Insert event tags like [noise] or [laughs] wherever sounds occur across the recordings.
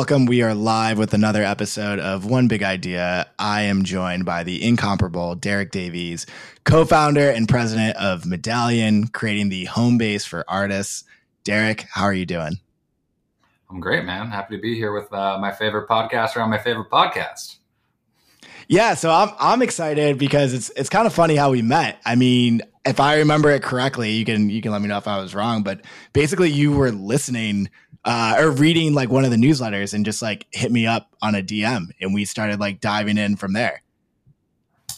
Welcome. We are live with another episode of One Big Idea. I am joined by the incomparable Derek Davies, co founder and president of Medallion, creating the home base for artists. Derek, how are you doing? I'm great, man. Happy to be here with uh, my favorite podcaster on my favorite podcast. Yeah, so I'm I'm excited because it's it's kind of funny how we met. I mean, if I remember it correctly, you can you can let me know if I was wrong, but basically you were listening uh, or reading like one of the newsletters and just like hit me up on a DM and we started like diving in from there.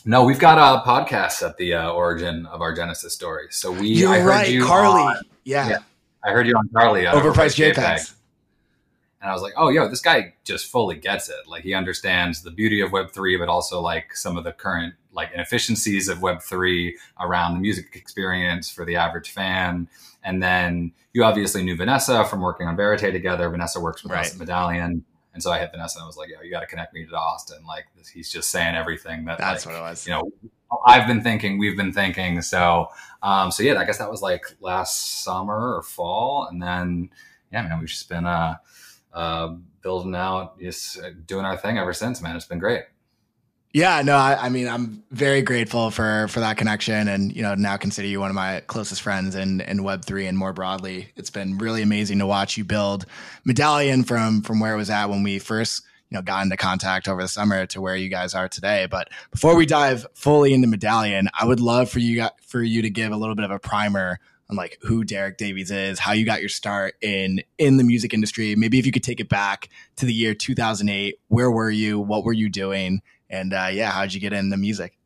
No, we've got a podcast at the uh, origin of our Genesis story. So we, you're I right, you Carly. On, yeah. yeah. I heard you on Carly. Uh, Overpriced JPEGs. JPEGs. And I was like, oh, yo, this guy just fully gets it. Like he understands the beauty of Web3, but also like some of the current like inefficiencies of Web3 around the music experience for the average fan. And then you obviously knew Vanessa from working on Verite together. Vanessa works with right. us at Medallion. And so I hit Vanessa and I was like, yo, you got to connect me to Austin. Like he's just saying everything that that's like, what it was. You know, I've been thinking, we've been thinking. So, um, so yeah, I guess that was like last summer or fall. And then, yeah, man, we've just been, uh, uh, building out, just uh, doing our thing ever since, man. It's been great. Yeah, no, I, I, mean, I'm very grateful for for that connection, and you know, now consider you one of my closest friends in in Web three and more broadly. It's been really amazing to watch you build Medallion from from where it was at when we first you know got into contact over the summer to where you guys are today. But before we dive fully into Medallion, I would love for you for you to give a little bit of a primer on like who Derek Davies is, how you got your start in in the music industry. Maybe if you could take it back to the year 2008, where were you? What were you doing? And uh, yeah, how'd you get into music?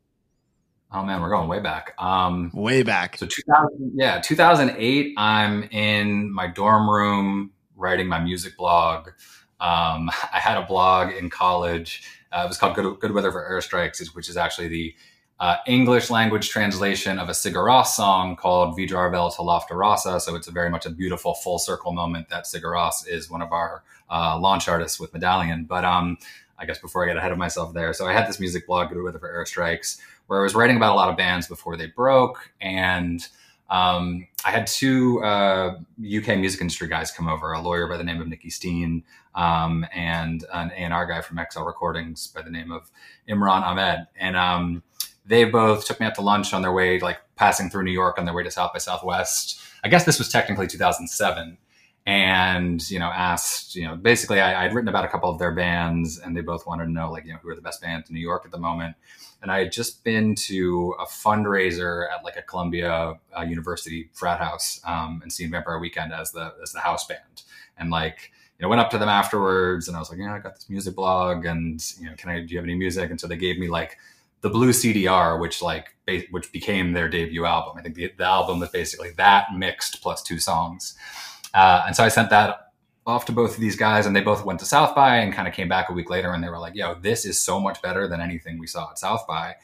Oh man, we're going way back. Um, way back. So 2000, yeah, 2008. I'm in my dorm room writing my music blog. Um, [laughs] I had a blog in college. Uh, it was called Good, Good Weather for Airstrikes, which is actually the uh, English language translation of a Sigur Rós song called Viðrar vel til loftárása. So it's a very much a beautiful full circle moment that Sigur Rós is one of our uh, launch artists with Medallion. But um, I guess before I get ahead of myself there, so I had this music blog, Good Weather for Airstrikes, where I was writing about a lot of bands before they broke. And um, I had two uh, UK music industry guys come over, a lawyer by the name of Nikki Steen um, and an A&R guy from XL Recordings by the name of Imran Ahmed. And um, they both took me out to lunch on their way, like passing through New York on their way to South by Southwest. I guess this was technically 2007. And, you know, asked, you know, basically I, would written about a couple of their bands and they both wanted to know, like, you know, who are the best bands in New York at the moment. And I had just been to a fundraiser at like a Columbia uh, University frat house um, and seen Vampire Weekend as the, as the house band. And like, you know, went up to them afterwards and I was like, yeah, I got this music blog and, you know, can I, do you have any music? And so they gave me like the Blue CDR, which like which became their debut album. I think the, the album was basically that mixed plus two songs. Uh, and so I sent that off to both of these guys, and they both went to South by and kind of came back a week later, and they were like, "Yo, this is so much better than anything we saw at South by."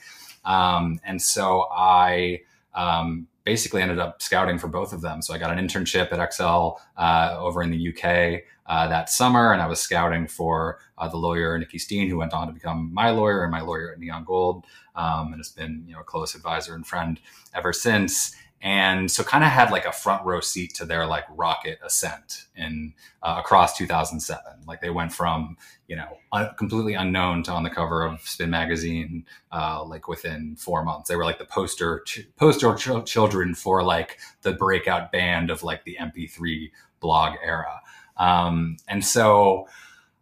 Um, and so I um, basically ended up scouting for both of them. So I got an internship at XL uh, over in the UK uh, that summer, and I was scouting for uh, the lawyer Nicky Steen, who went on to become my lawyer and my lawyer at Neon Gold, um, and has been you know a close advisor and friend ever since. And so, kind of had like a front row seat to their like rocket ascent in uh, across 2007. Like they went from you know un- completely unknown to on the cover of Spin magazine uh, like within four months. They were like the poster ch- poster ch- children for like the breakout band of like the MP3 blog era. Um, and so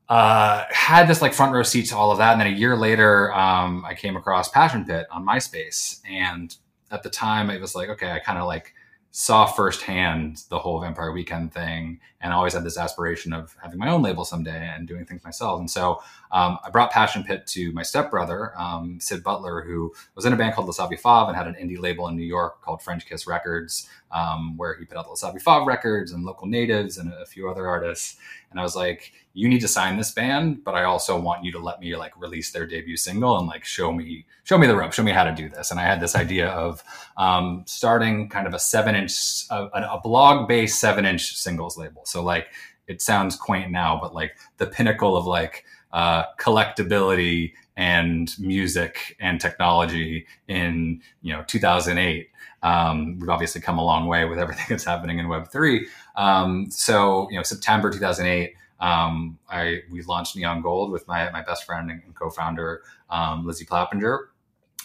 uh, had this like front row seat to all of that. And then a year later, um, I came across Passion Pit on MySpace. And at the time, it was like, okay, I kind of like saw firsthand the whole Vampire Weekend thing, and I always had this aspiration of having my own label someday and doing things myself. And so um, I brought Passion Pit to my stepbrother, um, Sid Butler, who was in a band called Les Savy Fav and had an indie label in New York called Frenchkiss Records, um, where he put out the Les Savy Fav records and Local Natives and a few other artists. And I was like, you need to sign this band, but I also want you to let me like release their debut single and like show me show me the rope, show me how to do this. And I had this idea of um, starting kind of a seven inch a, a blog based seven inch singles label. So like it sounds quaint now, but like the pinnacle of like uh, collectability and music and technology in you know 2008 um, we've obviously come a long way with everything [laughs] that's happening in web 3 um, so you know september 2008 um, I we launched Neon Gold with my my best friend and co-founder um, Lizzy Plapinger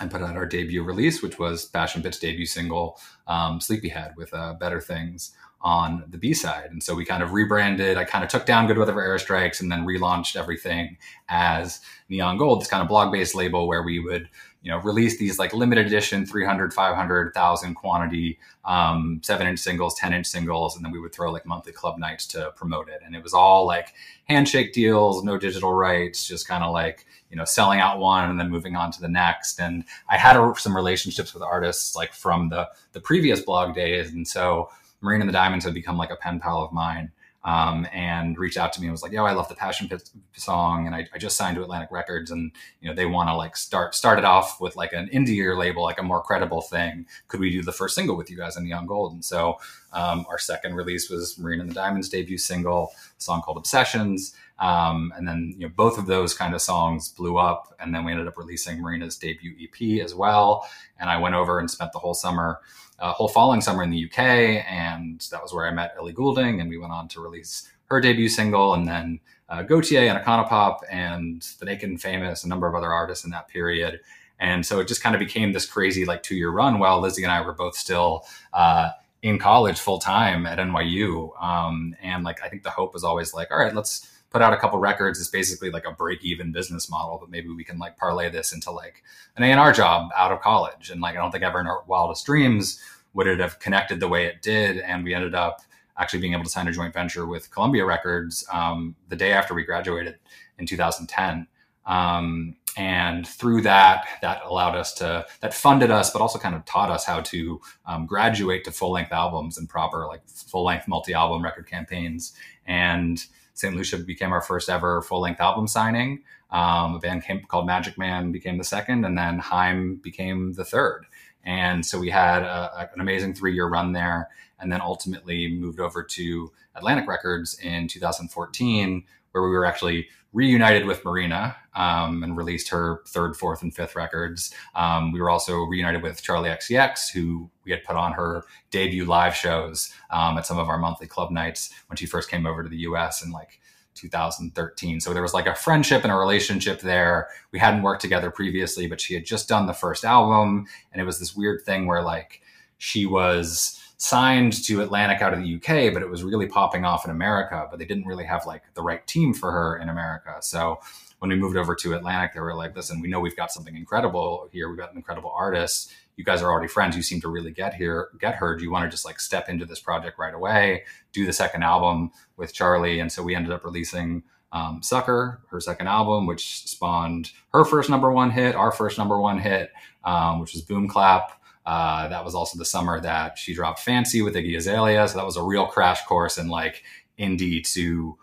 and put out our debut release, which was Passion Pit's debut single, um, Sleepyhead, with uh, Better Things on the B side. And so we kind of rebranded. I kind of took down Good Weather for Airstrikes and then relaunched everything as Neon Gold, this kind of blog based label where we would you know, release these like limited edition 300, 500, 1000 quantity, um, seven inch singles, 10 inch singles. And then we would throw like monthly club nights to promote it. And it was all like handshake deals, no digital rights, just kind of like, you know, selling out one and then moving on to the next. And I had a, some relationships with artists like from the, the previous blog days. And so Marina and the Diamonds had become like a pen pal of mine um, and reached out to me and was like, "Yo, I love the Passion Pit song, and I, I just signed to Atlantic Records, and you know they want to like start start it off with like an indie label, like a more credible thing. Could we do the first single with you guys in Neon Gold?" And so um, our second release was Marina and the Diamonds' debut single, a song called Obsessions. Um, and then you know both of those kind of songs blew up, and then we ended up releasing Marina's debut EP as well. And I went over and spent the whole summer uh, whole following summer in the UK, and that was where I met Ellie Goulding, and we went on to release her debut single, and then uh, Gotye and Pop and The Naked and Famous, a number of other artists in that period. And so it just kind of became this crazy like two year run while Lizzy and I were both still uh, in college full time at NYU. Um, and like I think the hope was always like, all right, let's put out a couple records is basically like a break even business model, but maybe we can like parlay this into like an A&R job out of college. And like, I don't think ever in our wildest dreams would it have connected the way it did. And we ended up actually being able to sign a joint venture with Columbia Records um, the day after we graduated in 2010. Um, and through that, that allowed us to, that funded us, but also kind of taught us how to um, graduate to full length albums and proper, like full length multi album record campaigns. And St. Lucia became our first ever full length album signing. Um, a band came, called Magic Man became the second, and then Haim became the third. And so we had a, an amazing three year run there, and then ultimately moved over to Atlantic Records in 2014, where we were actually reunited with Marina um, and released her third, fourth, and fifth records. Um, we were also reunited with Charli XCX, who we had put on her debut live shows um, at some of our monthly club nights when she first came over to the US in like 2013. So there was like a friendship and a relationship there. We hadn't worked together previously, but she had just done the first album. And it was this weird thing where like she was signed to Atlantic out of the UK, but it was really popping off in America. But they didn't really have like the right team for her in America. So when we moved over to Atlantic, they were like, "Listen, we know we've got something incredible here. We've got an incredible artist. You guys are already friends. You seem to really get here, get her. Do you want to just like step into this project right away? Do the second album with Charli. And so we ended up releasing. Um, Sucker, her second album, which spawned her first number one hit, our first number one hit, um, which was Boom Clap. Uh, that was also the summer that she dropped Fancy with Iggy Azalea. So that was a real crash course in like indie to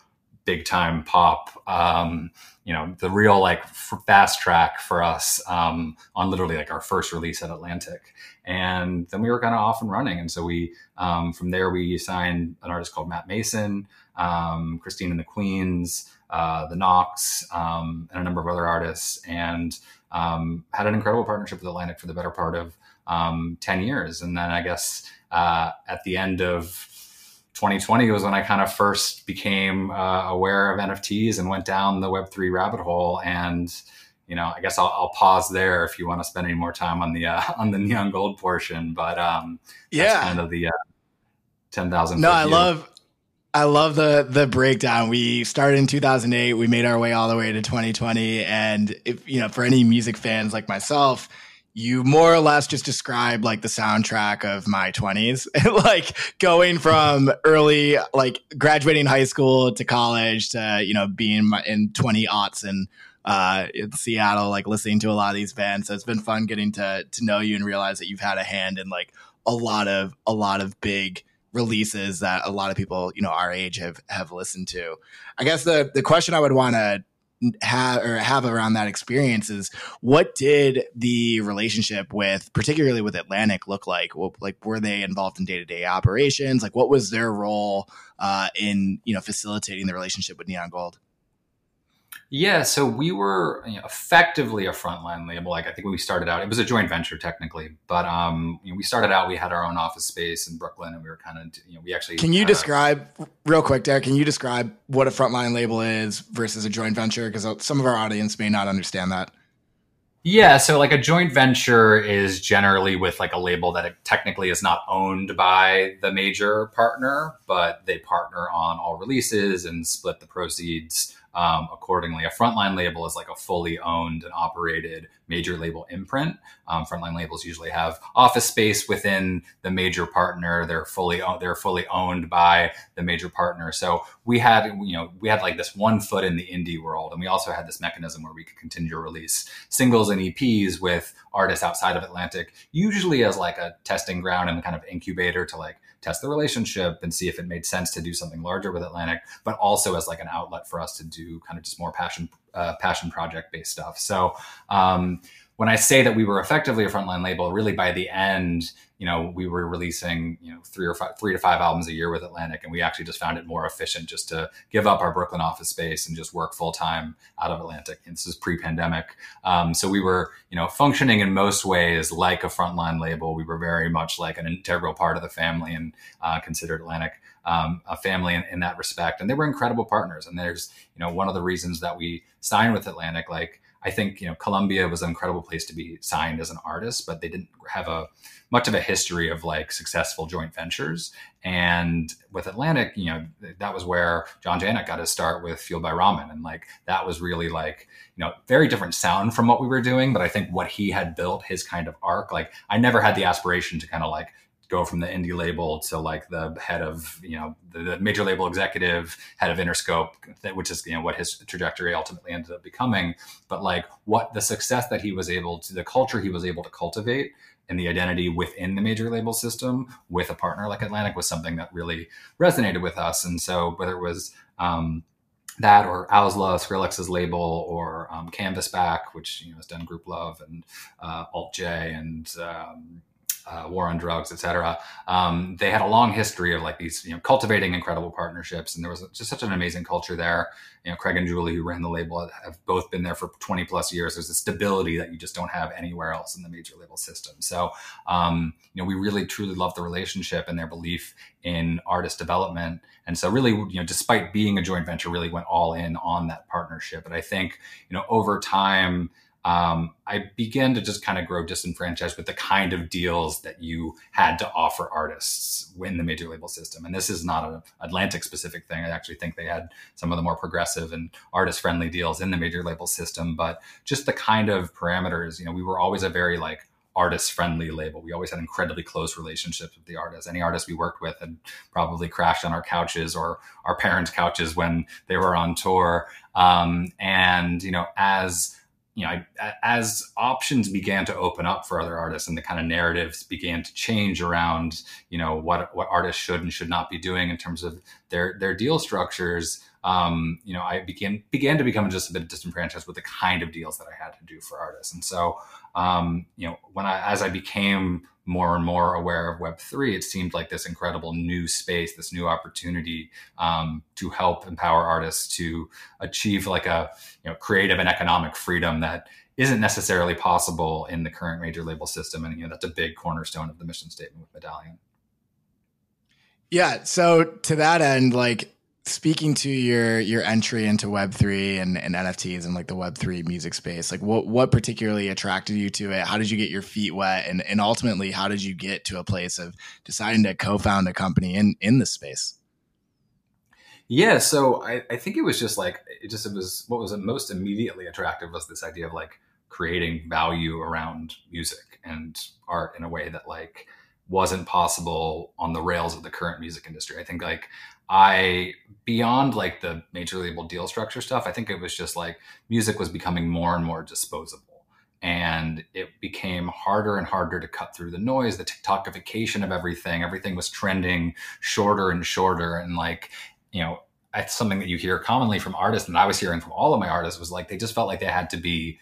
big time pop. Um, you know, the real like fast track for us um, on literally like our first release at Atlantic. And then we were kind of off and running. And so we, um, from there, we signed an artist called Matt Maeson, um, Christine and the Queens, uh, the Knocks, um, and a number of other artists. And um, had an incredible partnership with Atlantic for the better part of um, 10 years. And then I guess uh, at the end of 2020 was when I kind of first became uh, aware of NFTs and went down the Web3 rabbit hole. And, you know, I guess I'll, I'll pause there if you want to spend any more time on the, uh, [laughs] on the neon gold portion, but um, yeah, kind of the uh, 10,000. No, I love, I love the the breakdown. We started in 2008. We made our way all the way to 2020. And if you know, for any music fans like myself, you more or less just describe like the soundtrack of my 20s [laughs] like going from early like graduating high school to college to you know being in 20 aughts and uh, in Seattle, like listening to a lot of these bands. So it's been fun getting to to know you and realize that you've had a hand in like a lot of a lot of big releases that a lot of people you know our age have have listened to. I guess the the question I would want to have or have around that experience is what did the relationship with particularly with Atlantic look like? Like were they involved in day to day operations? Like what was their role uh, in you know facilitating the relationship with Neon Gold? Yeah, so we were you know, effectively a frontline label. Like I think when we started out, it was a joint venture technically, but um, you know, we started out. We had our own office space in Brooklyn, and we were kind of you know we actually. Can you describe real quick, Derek? Can you describe what a frontline label is versus a joint venture? Because some of our audience may not understand that. Yeah, so like a joint venture is generally with like a label that technically is not owned by the major partner, but they partner on all releases and split the proceeds um, accordingly. A frontline label is like a fully owned and operated major label imprint. Um, frontline labels usually have office space within the major partner. They're fully they're fully owned by the major partner. So we had you know we had like this one foot in the indie world, and we also had this mechanism where we could continue to release singles and EPs with artists outside of Atlantic, usually as like a testing ground and kind of incubator to like test the relationship and see if it made sense to do something larger with Atlantic, but also as like an outlet for us to do kind of just more passion uh, passion project based stuff. So um, when I say that we were effectively a frontline label, really by the end, you know, we were releasing, you know, three or five, three to five albums a year with Atlantic, and we actually just found it more efficient just to give up our Brooklyn office space and just work full time out of Atlantic. And this is pre-pandemic, um, so we were, you know, functioning in most ways like a frontline label. We were very much like an integral part of the family and uh, considered Atlantic um, a family in, in, that respect. And they were incredible partners. And there's, you know, one of the reasons that we signed with Atlantic, like I think, you know, Columbia was an incredible place to be signed as an artist, but they didn't have a much of a history of like successful joint ventures. And with Atlantic, you know, that was where John Janick got his start with Fueled by Ramen. And like that was really like, you know, very different sound from what we were doing. But I think what he had built, his kind of arc, like I never had the aspiration to kind of like go from the indie label to like the head of you know the, the, major label executive head of interscope which is you know what his trajectory ultimately ended up becoming. But like what the success that he was able to the culture he was able to cultivate and the identity within the major label system with a partner like atlantic was something that really resonated with us. And so whether it was um, that or Owsla, Skrillex's label, or um, Canvasback, which you know has done Grouplove and uh, Alt J and um, uh, war on drugs, et cetera. Um, they had a long history of like these, you know, cultivating incredible partnerships, and there was just such an amazing culture there. You know, Craig and Julie, who ran the label, have both been there for 20 plus years. There's a stability that you just don't have anywhere else in the major label system. So, um, you know, we really truly love the relationship and their belief in artist development. And so, really, you know, despite being a joint venture, really went all in on that partnership. But I think, you know, over time um, I began to just kind of grow disenfranchised with the kind of deals that you had to offer artists in the major label system. And this is not an Atlantic specific thing. I actually think they had some of the more progressive and artist friendly deals in the major label system, but just the kind of parameters, you know, we were always a very like artist friendly label. We always had incredibly close relationships with the artists. Any artist we worked with had probably crashed on our couches or our parents' couches when they were on tour. Um, and, you know, as you know, as options began to open up for other artists and the kind of narratives began to change around, you know, what what artists should and should not be doing in terms of their their deal structures, um, you know, I began began to become just a bit disenfranchised with the kind of deals that I had to do for artists. And so, um, you know, when I as I became more and more aware of Web3, it seemed like this incredible new space, this new opportunity um, to help empower artists to achieve like a you know creative and economic freedom that isn't necessarily possible in the current major label system. And you know that's a big cornerstone of the mission statement with Medallion. Yeah. So to that end, like speaking to your your entry into web 3 and, and nfts and like the web 3 music space like what what particularly attracted you to it? How did you get your feet wet? And and ultimately how did you get to a place of deciding to co-found a company in in this space? Yeah so i i think it was just like it just it was what was most immediately attractive was this idea of like creating value around music and art in a way that like wasn't possible on the rails of the current music industry. I think like I beyond like the major label deal structure stuff, I think it was just like music was becoming more and more disposable. And it became harder and harder to cut through the noise, the TikTokification of everything. Everything was trending shorter and shorter. And like, you know, it's something that you hear commonly from artists, and I was hearing from all of my artists was like they just felt like they had to be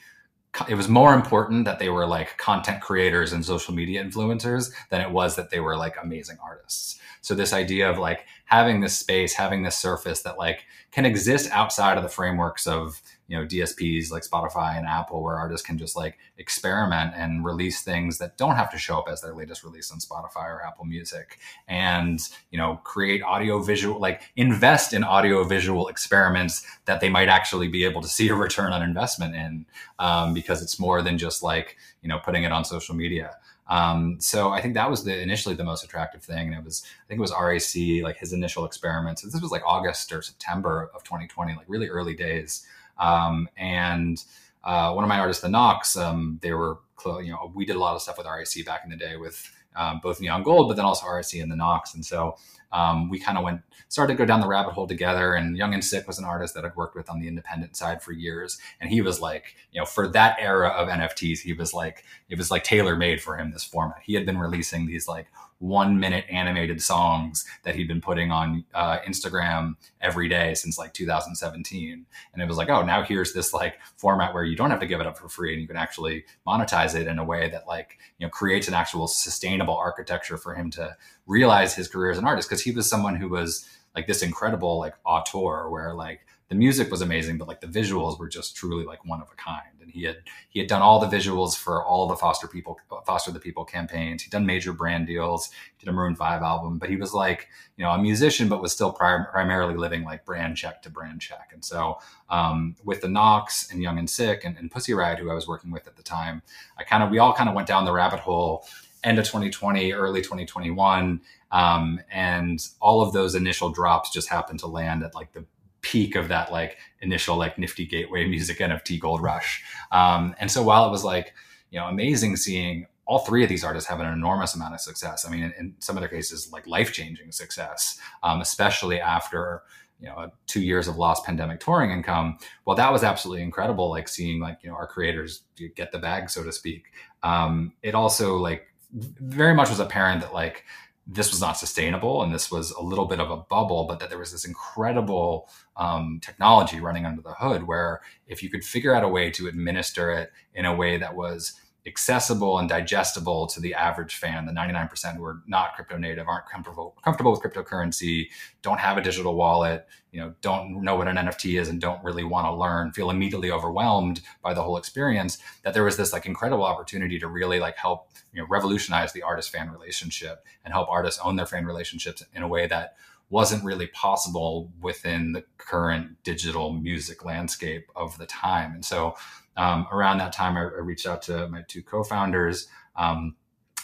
it was more important that they were like content creators and social media influencers than it was that they were like amazing artists. So this idea of like having this space, having this surface that like can exist outside of the frameworks of you know DSPs like Spotify and Apple, where artists can just like experiment and release things that don't have to show up as their latest release on Spotify or Apple Music, and you know create audio visual like invest in audio visual experiments that they might actually be able to see a return on investment in, um, because it's more than just like you know putting it on social media. Um, so I think that was the initially the most attractive thing, and it was I think it was RAC like his initial experiments. This was like August or September of 2020, like really early days. Um, and uh, one of my artists, the Knocks, um, they were you know we did a lot of stuff with RAC back in the day with um, both Neon Gold, but then also RAC and the Knocks, and so um, we kind of went started to go down the rabbit hole together. And Young and Sick was an artist that I'd worked with on the independent side for years, and he was like, you know, for that era of NFTs, he was like, it was like tailor made for him. This format, he had been releasing these like one minute animated songs that he'd been putting on uh, Instagram every day since like 2017. And it was like, oh, now here's this like format where you don't have to give it up for free and you can actually monetize it in a way that like, you know, creates an actual sustainable architecture for him to realize his career as an artist. Cause he was someone who was like this incredible like auteur where like the music was amazing, but like the visuals were just truly like one of a kind. And he had he had done all the visuals for all the Foster People Foster the People campaigns. He'd done major brand deals. Did a Maroon Five album, but he was like you know a musician, but was still prim- primarily living like brand check to brand check. And so um, with the Knocks and Young and Sick and, and Pussy Riot, who I was working with at the time, I kind of we all kind of went down the rabbit hole end of 2020, early 2021. Um, and all of those initial drops just happened to land at like the peak of that like initial like nifty gateway [laughs] music NFT gold rush. Um, and so while it was like, you know, amazing seeing all three of these artists have an enormous amount of success. I mean, in, in some of their cases, like life changing success, um, especially after you know two years of lost pandemic touring income. Well, that was absolutely incredible. Like seeing like you know our creators get the bag, so to speak. Um, it also like very much was apparent that like this was not sustainable and this was a little bit of a bubble, but that there was this incredible um, technology running under the hood where if you could figure out a way to administer it in a way that was accessible and digestible to the average fan, the 99% who are not crypto native, aren't comfortable comfortable with cryptocurrency, don't have a digital wallet, you know, don't know what an NFT is and don't really want to learn, feel immediately overwhelmed by the whole experience, that there was this like incredible opportunity to really like help, you know, revolutionize the artist fan relationship and help artists own their fan relationships in a way that wasn't really possible within the current digital music landscape of the time. And so um, around that time, I, I, reached out to my two co-founders, um,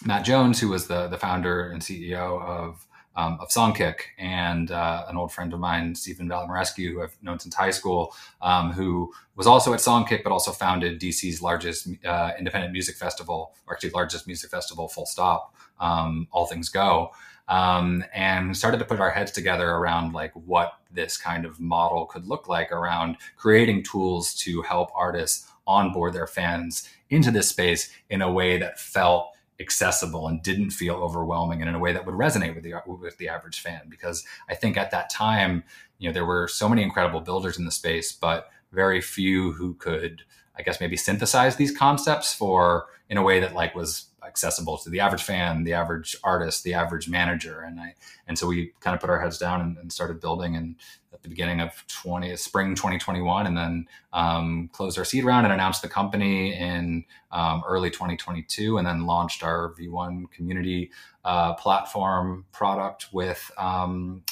Matt Jones, who was the the founder and CEO of um, of Songkick, and uh, an old friend of mine, Stephen Valimarescu, who I've known since high school, um, who was also at Songkick, but also founded DC's largest uh, independent music festival, or actually largest music festival, full stop, um, All Things Go. Um, and started to put our heads together around like what this kind of model could look like around creating tools to help artists onboard their fans into this space in a way that felt accessible and didn't feel overwhelming and in a way that would resonate with the with the average fan because I think at that time you know there were so many incredible builders in the space but very few who could I guess maybe synthesize these concepts for in a way that like was accessible to the average fan, the average artist, the average manager. And I, and so we kind of put our heads down and, and started building and the beginning of 20 spring 2021 and then um, closed our seed round and announced the company in um, early 2022 and then launched our v1 community uh, platform product with um,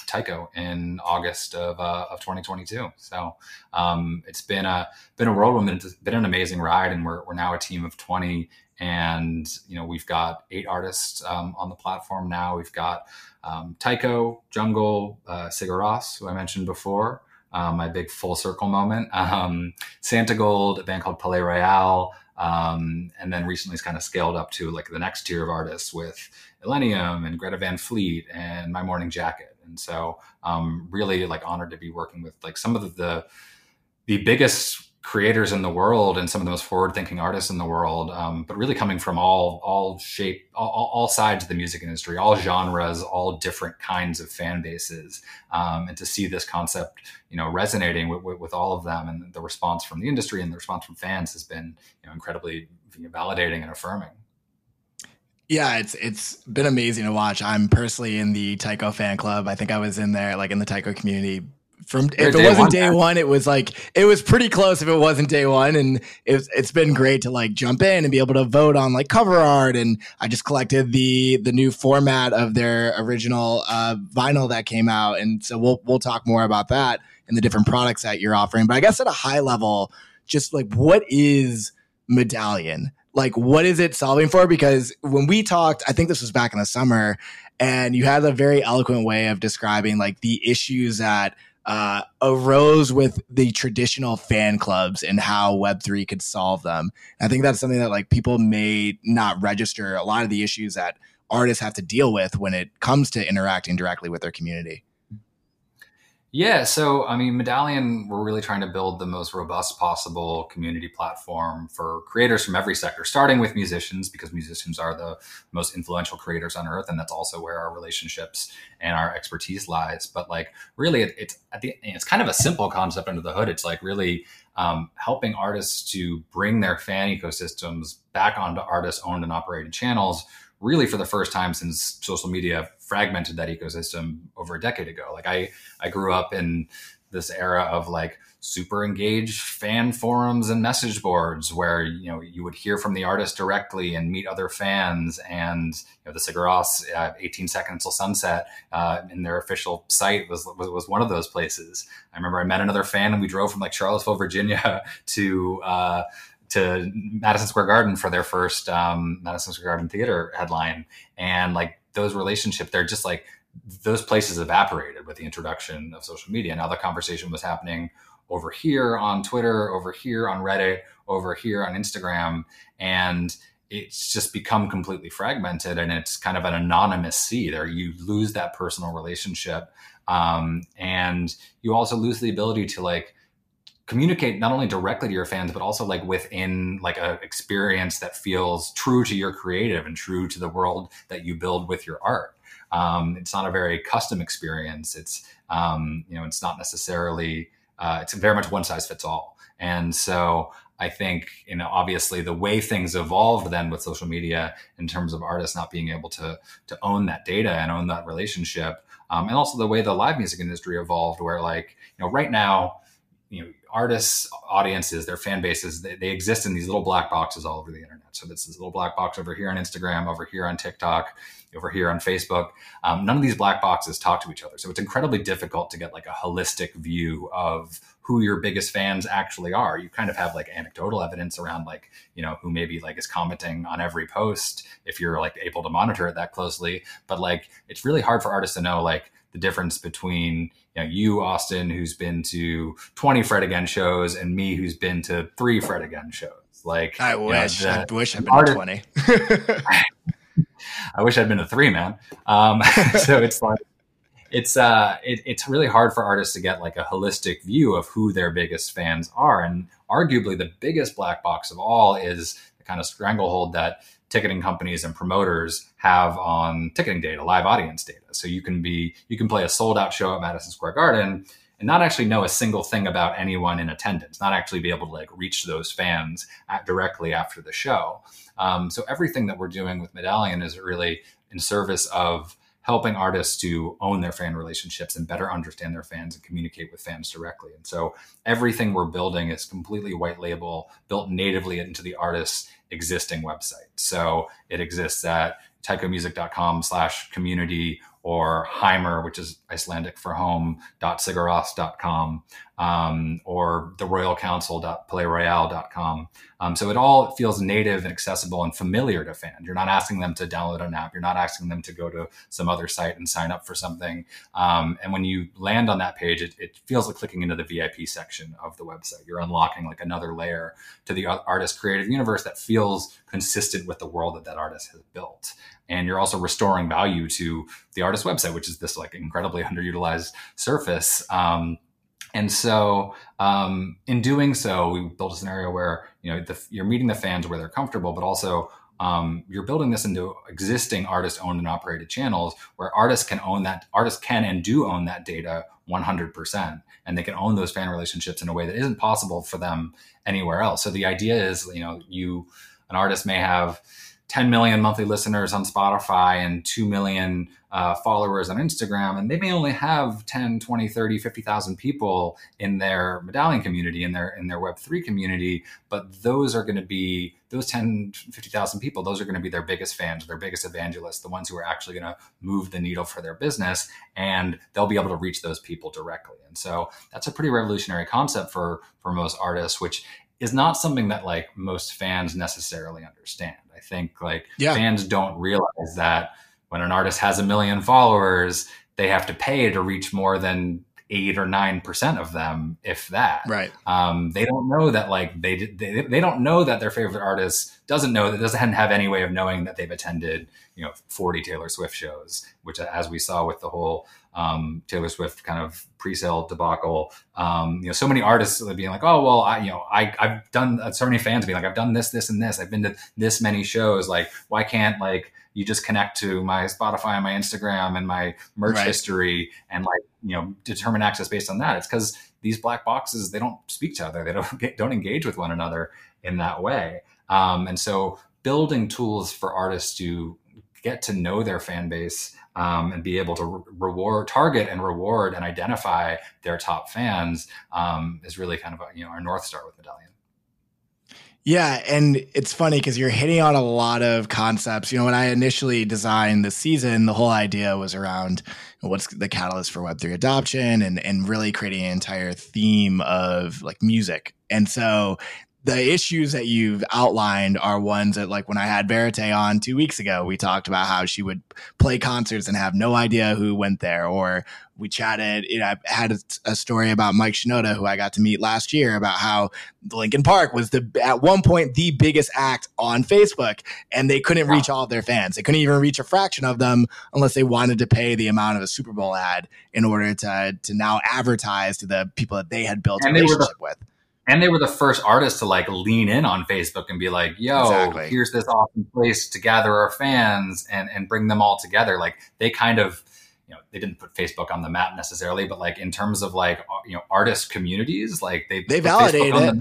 in August of, uh, of 2022 so um, it's been a been a whirlwind it's been an amazing ride and we're, we're now a team of 20 and you know we've got eight artists um, on the platform now. We've got um, Tycho, Jungle, uh, Rós, who I mentioned before, um, my big full circle moment. Um, Santigold, a band called Palaye Royale, um, and then recently it's kind of scaled up to like the next tier of artists with Illenium and Greta Van Fleet and My Morning Jacket. And so, um, really like honored to be working with like some of the the biggest creators in the world and some of the most forward-thinking artists in the world, um, but really coming from all all shape, all, all, sides of the music industry, all genres, all different kinds of fan bases, um, and to see this concept, you know, resonating with, with, with, all of them, and the response from the industry and the response from fans has been, you know, incredibly validating and affirming. Yeah, it's it's been amazing to watch. I'm personally in the Tycho fan club. I think I was in there, like in the Tycho community from if it wasn't one, day man. one, it was like it was pretty close if it wasn't day one, and it's it's been great to like jump in and be able to vote on like cover art, and I just collected the the new format of their original uh, vinyl that came out, and so we'll we'll talk more about that and the different products that you're offering. But I guess at a high level, just like what is Medallion? Like what is it solving for? Because when we talked, I think this was back in the summer, and you had a very eloquent way of describing like the issues that uh, arose with the traditional fan clubs and how Web3 could solve them. I think that's something that like people may not register a lot of the issues that artists have to deal with when it comes to interacting directly with their community. Yeah, so I mean, Medallion, we're really trying to build the most robust possible community platform for creators from every sector, starting with musicians, because musicians are the most influential creators on earth, and that's also where our relationships and our expertise lies. But like, really, it, it's the, it's kind of a simple concept under the hood. It's like really um, helping artists to bring their fan ecosystems back onto artist-owned and operated channels really for the first time since social media fragmented that ecosystem over a decade ago. Like I, I grew up in this era of like super engaged fan forums and message boards where you know you would hear from the artist directly and meet other fans and you know the Sigur Rós uh, 18 seconds till sunset uh, in their official site was, was, was one of those places i remember i met another fan and we drove from like charlottesville virginia [laughs] to uh, to Madison Square Garden for their first um, Madison Square Garden theater headline, and like those relationships, they're just like those places evaporated with the introduction of social media. Now the conversation was happening over here on Twitter, over here on Reddit, over here on Instagram, and it's just become completely fragmented and it's kind of an anonymous sea there you lose that personal relationship um, and you also lose the ability to like communicate not only directly to your fans but also like within like a experience that feels true to your creative and true to the world that you build with your art. Um, it's not a very custom experience. It's um, you know it's not necessarily uh, it's very much one size fits all. And so I think, you know, obviously the way things evolved then with social media in terms of artists not being able to to own that data and own that relationship, um, and also the way the live music industry evolved, where like, you know, right now, you know, artists, audiences, their fan bases, they, they, exist in these little black boxes all over the internet. So this is little black box over here on Instagram, over here on TikTok, over here on Facebook. Um, none of these black boxes talk to each other. So it's incredibly difficult to get like a holistic view of who your biggest fans actually are. You kind of have like anecdotal evidence around like, you know, who maybe like is commenting on every post if you're like able to monitor it that closely. But like, it's really hard for artists to know like, the difference between you, know, you, Austin, who's been to 20 Fred Again shows, and me, who's been to three Fred Again shows. Like, I wish, know, I wish I'd been artist, to 20. [laughs] I wish I'd been to three, man. Um, [laughs] so it's like, it's uh, it, it's really hard for artists to get like a holistic view of who their biggest fans are, and arguably the biggest black box of all is the kind of stranglehold that ticketing companies and promoters have on ticketing data, live audience data. So you can be you can play a sold out show at Madison Square Garden and not actually know a single thing about anyone in attendance, not actually be able to like reach those fans at, directly after the show. Um, so everything that we're doing with Medallion is really in service of helping artists to own their fan relationships and better understand their fans and communicate with fans directly. And so everything we're building is completely white label, built natively into the artist's existing website. So it exists at tychomusic.com slash community or Heima, which is Icelandic for home, .sigurros.com, um, or the Royal. Um, so it all feels native and accessible and familiar to fans. You're not asking them to download an app. You're not asking them to go to some other site and sign up for something. Um, and when you land on that page, it, it, feels like clicking into the VIP section of the website. You're unlocking like another layer to the artist creative universe that feels consistent with the world that that artist has built and you're also restoring value to the artist website which is this like incredibly underutilized surface um, and so um, in doing so we built a scenario where you know the, you're meeting the fans where they're comfortable but also um, you're building this into existing artist owned and operated channels where artists can own that artists can and do own that data 100% and they can own those fan relationships in a way that isn't possible for them anywhere else. So the idea is you know you an artist may have 10 million monthly listeners on Spotify and 2 million uh, followers on Instagram, and they may only have 10, 20, 30, 50,000 people in their medallion community, in their in their Web3 community, but those are going to be those 10, 50,000 people, those are going to be their biggest fans, their biggest evangelists, the ones who are actually going to move the needle for their business, and they'll be able to reach those people directly. And so that's a pretty revolutionary concept for for most artists, which is not something that like most fans necessarily understand. I think like yeah. fans don't realize that when an artist has a million followers, they have to pay to reach more than eight or nine percent of them, if that. Right. Um, they don't know that like they, they they don't know that their favorite artist doesn't know that doesn't have any way of knowing that they've attended you know 40 Taylor Swift shows, which as we saw with the whole um, Taylor Swift kind of pre-sale debacle. Um, you know, so many artists being like, "Oh, well, I, you know, I, I've done uh, so many fans being like, I've done this, this, and this. I've been to this many shows. Like, why can't like you just connect to my Spotify and my Instagram and my merch right. history and like you know determine access based on that?" It's because these black boxes they don't speak to other. They don't [laughs] get, don't engage with one another in that way. Um, and so building tools for artists to get to know their fan base um, and be able to re- reward, target, and reward and identify their top fans um, is really kind of a, you know our north star with Medallion. Yeah, and it's funny because you're hitting on a lot of concepts. You know, when I initially designed the season, the whole idea was around what's the catalyst for Web3 adoption and and really creating an entire theme of like music. And so the issues that you've outlined are ones that like when I had Verite on two weeks ago, we talked about how she would play concerts and have no idea who went there. Or we chatted, you know, I had a, a story about Mike Shinoda, who I got to meet last year about how Linkin Park was the, at one point, the biggest act on Facebook and they couldn't reach all of their fans. They couldn't even reach a fraction of them unless they wanted to pay the amount of a Super Bowl ad in order to, to now advertise to the people that they had built a relationship with and they were the first artists to like lean in on Facebook and be like, "Yo, exactly. here's this awesome place to gather our fans and and bring them all together." Like they kind of, you know, they didn't put Facebook on the map necessarily, but like in terms of like you know artist communities, like they they validated it.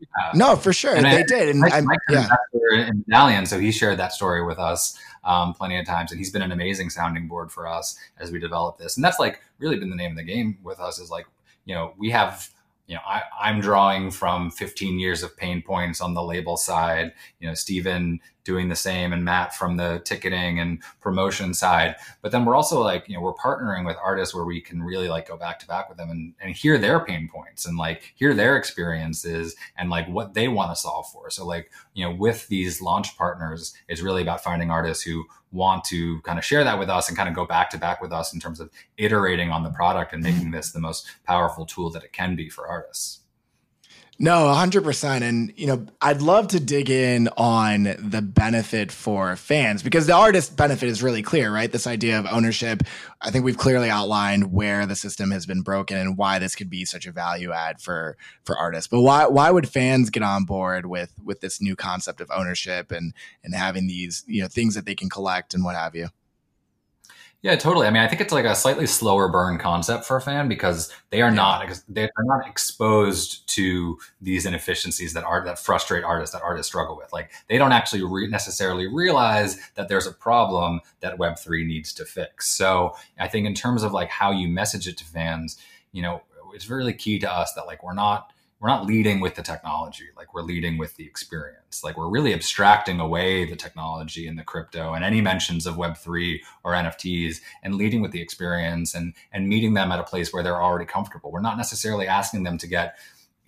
Yeah. No, for sure, and they I, did. And I, Mike yeah. in Medallion, so he shared that story with us um, plenty of times, and he's been an amazing sounding board for us as we develop this. And that's like really been the name of the game with us. Is like you know we have you know, I, I'm drawing from 15 years of pain points on the label side. You know, Stephen doing the same and Matt from the ticketing and promotion side. But then we're also like, you know, we're partnering with artists where we can really like go back to back with them and, and hear their pain points and like hear their experiences and like what they want to solve for. So like, you know, with these launch partners, it's really about finding artists who want to kind of share that with us and kind of go back to back with us in terms of iterating on the product and making this the most powerful tool that it can be for artists. No, 100%. And, you know, I'd love to dig in on the benefit for fans because the artist benefit is really clear, right? This idea of ownership. I think we've clearly outlined where the system has been broken and why this could be such a value add for for artists. But why why would fans get on board with with this new concept of ownership and and having these, you know, things that they can collect and what have you? Yeah, totally. I mean, I think it's like a slightly slower burn concept for a fan because they are not they're not exposed to these inefficiencies that art that frustrate artists that artists struggle with. Like they don't actually re- necessarily realize that there's a problem that Web three needs to fix. So I think in terms of like how you message it to fans, you know, it's really key to us that like we're not we're not leading with the technology like we're leading with the experience. Like we're really abstracting away the technology and the crypto and any mentions of web3 or nfts and leading with the experience and and meeting them at a place where they're already comfortable. We're not necessarily asking them to get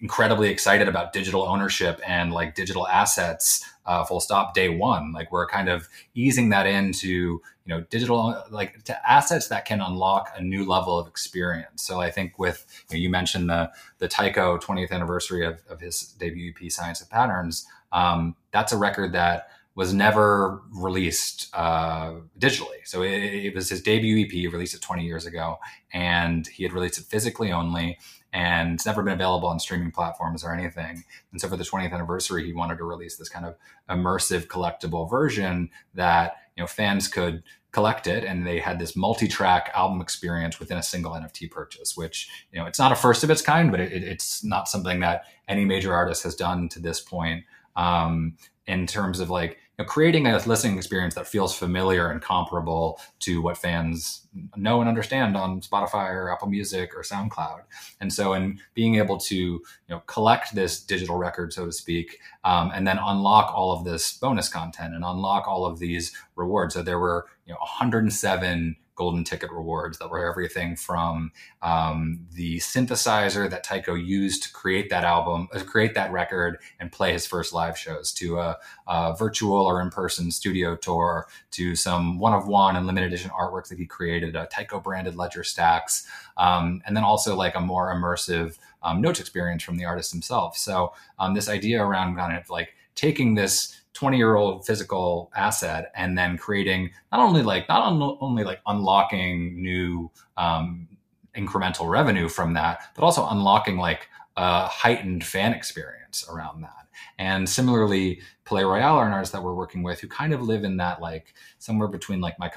incredibly excited about digital ownership and like digital assets uh, full stop day one like we're kind of easing that into you know digital like to assets that can unlock a new level of experience so i think with you, know, you mentioned the the tycho 20th anniversary of, of his debut ep science of patterns um, that's a record that was never released uh, digitally. So it, it, was his debut EP, released it 20 years ago, and he had released it physically only and it's never been available on streaming platforms or anything. And so for the 20th anniversary, he wanted to release this kind of immersive collectible version that you know fans could collect it and they had this multi-track album experience within a single nft purchase which you know it's not a first of its kind but it, it's not something that any major artist has done to this point um, in terms of like you know, creating a listening experience that feels familiar and comparable to what fans know and understand on Spotify or Apple Music or SoundCloud. And so, in being able to you know collect this digital record, so to speak, um, and then unlock all of this bonus content and unlock all of these rewards. So there were you know 107 golden ticket rewards that were everything from um, the synthesizer that Tycho used to create that album, uh, create that record, and play his first live shows, to a, a virtual or in-person studio tour, to some one-of-one and limited edition artworks that he created, uh, Tycho branded ledger stacks, um, and then also like a more immersive um, notes experience from the artist himself. So um, this idea around kind of like taking this 20 year old physical asset and then creating not only like not on, only like unlocking new um, incremental revenue from that but also unlocking like a heightened fan experience around that and similarly, Palaye Royale are an artist that we're working with who kind of live in that like somewhere between like My,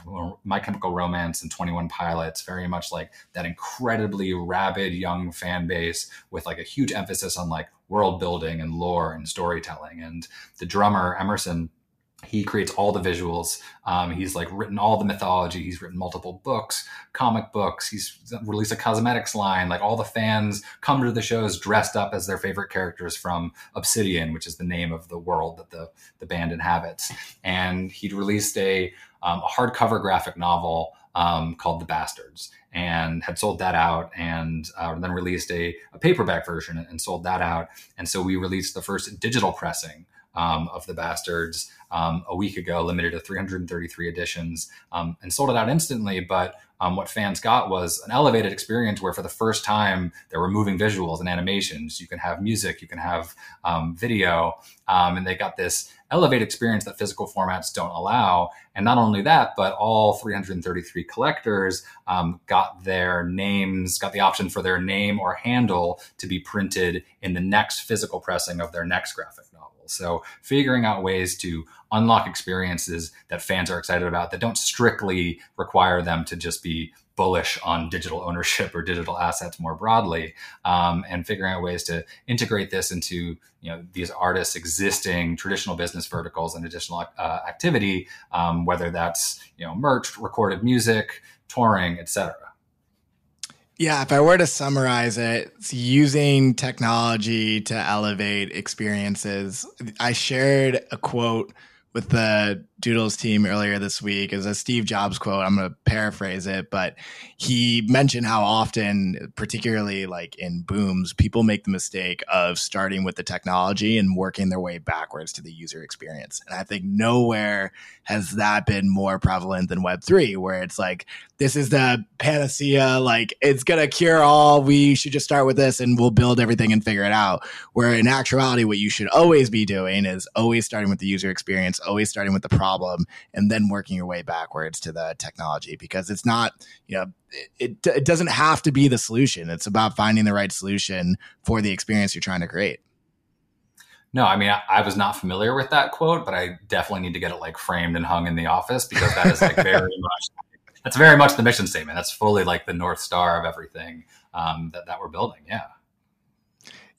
My Chemical Romance and 21 Pilots, very much like that incredibly rabid young fan base with like a huge emphasis on like world building and lore and storytelling. And the drummer, Emerson, he creates all the visuals. Um, he's like written all the mythology. He's written multiple books, comic books. He's released a cosmetics line. Like all the fans come to the shows dressed up as their favorite characters from Obsidian, which is the name of the world that the the band inhabits. And he'd released a, um, a hardcover graphic novel um, called The Bastards and had sold that out and uh, then released a, a paperback version and sold that out. And so we released the first digital pressing um, of the Bastards um, a week ago, limited to 333 editions, um, and sold it out instantly. But um, what fans got was an elevated experience where, for the first time, there were moving visuals and animations. You can have music, you can have um, video, um, and they got this elevated experience that physical formats don't allow. And not only that, but all 333 collectors got their names, got the option for their name or handle to be printed in the next physical pressing of their next graphic so figuring out ways to unlock experiences that fans are excited about that don't strictly require them to just be bullish on digital ownership or digital assets more broadly, um, and figuring out ways to integrate this into you know these artists' existing traditional business verticals and additional uh, activity, um, whether that's you know merch, recorded music, touring, etc. Yeah, if I were to summarize it, it's using technology to elevate experiences. I shared a quote with the Doodles team earlier this week is a Steve Jobs quote. I'm going to paraphrase it, but he mentioned how often, particularly like in booms, people make the mistake of starting with the technology and working their way backwards to the user experience. And I think nowhere has that been more prevalent than Web3, where it's like, this is the panacea, like it's going to cure all. We should just start with this and we'll build everything and figure it out. Where in actuality, what you should always be doing is always starting with the user experience, always starting with the problem problem and then working your way backwards to the technology because it's not, you know, it, it doesn't have to be the solution. It's about finding the right solution for the experience you're trying to create. No, I mean, I, I, was not familiar with that quote, but I definitely need to get it like framed and hung in the office because that is like [laughs] very much, that's very much the mission statement. That's fully like the North Star of everything um, that, that we're building. Yeah.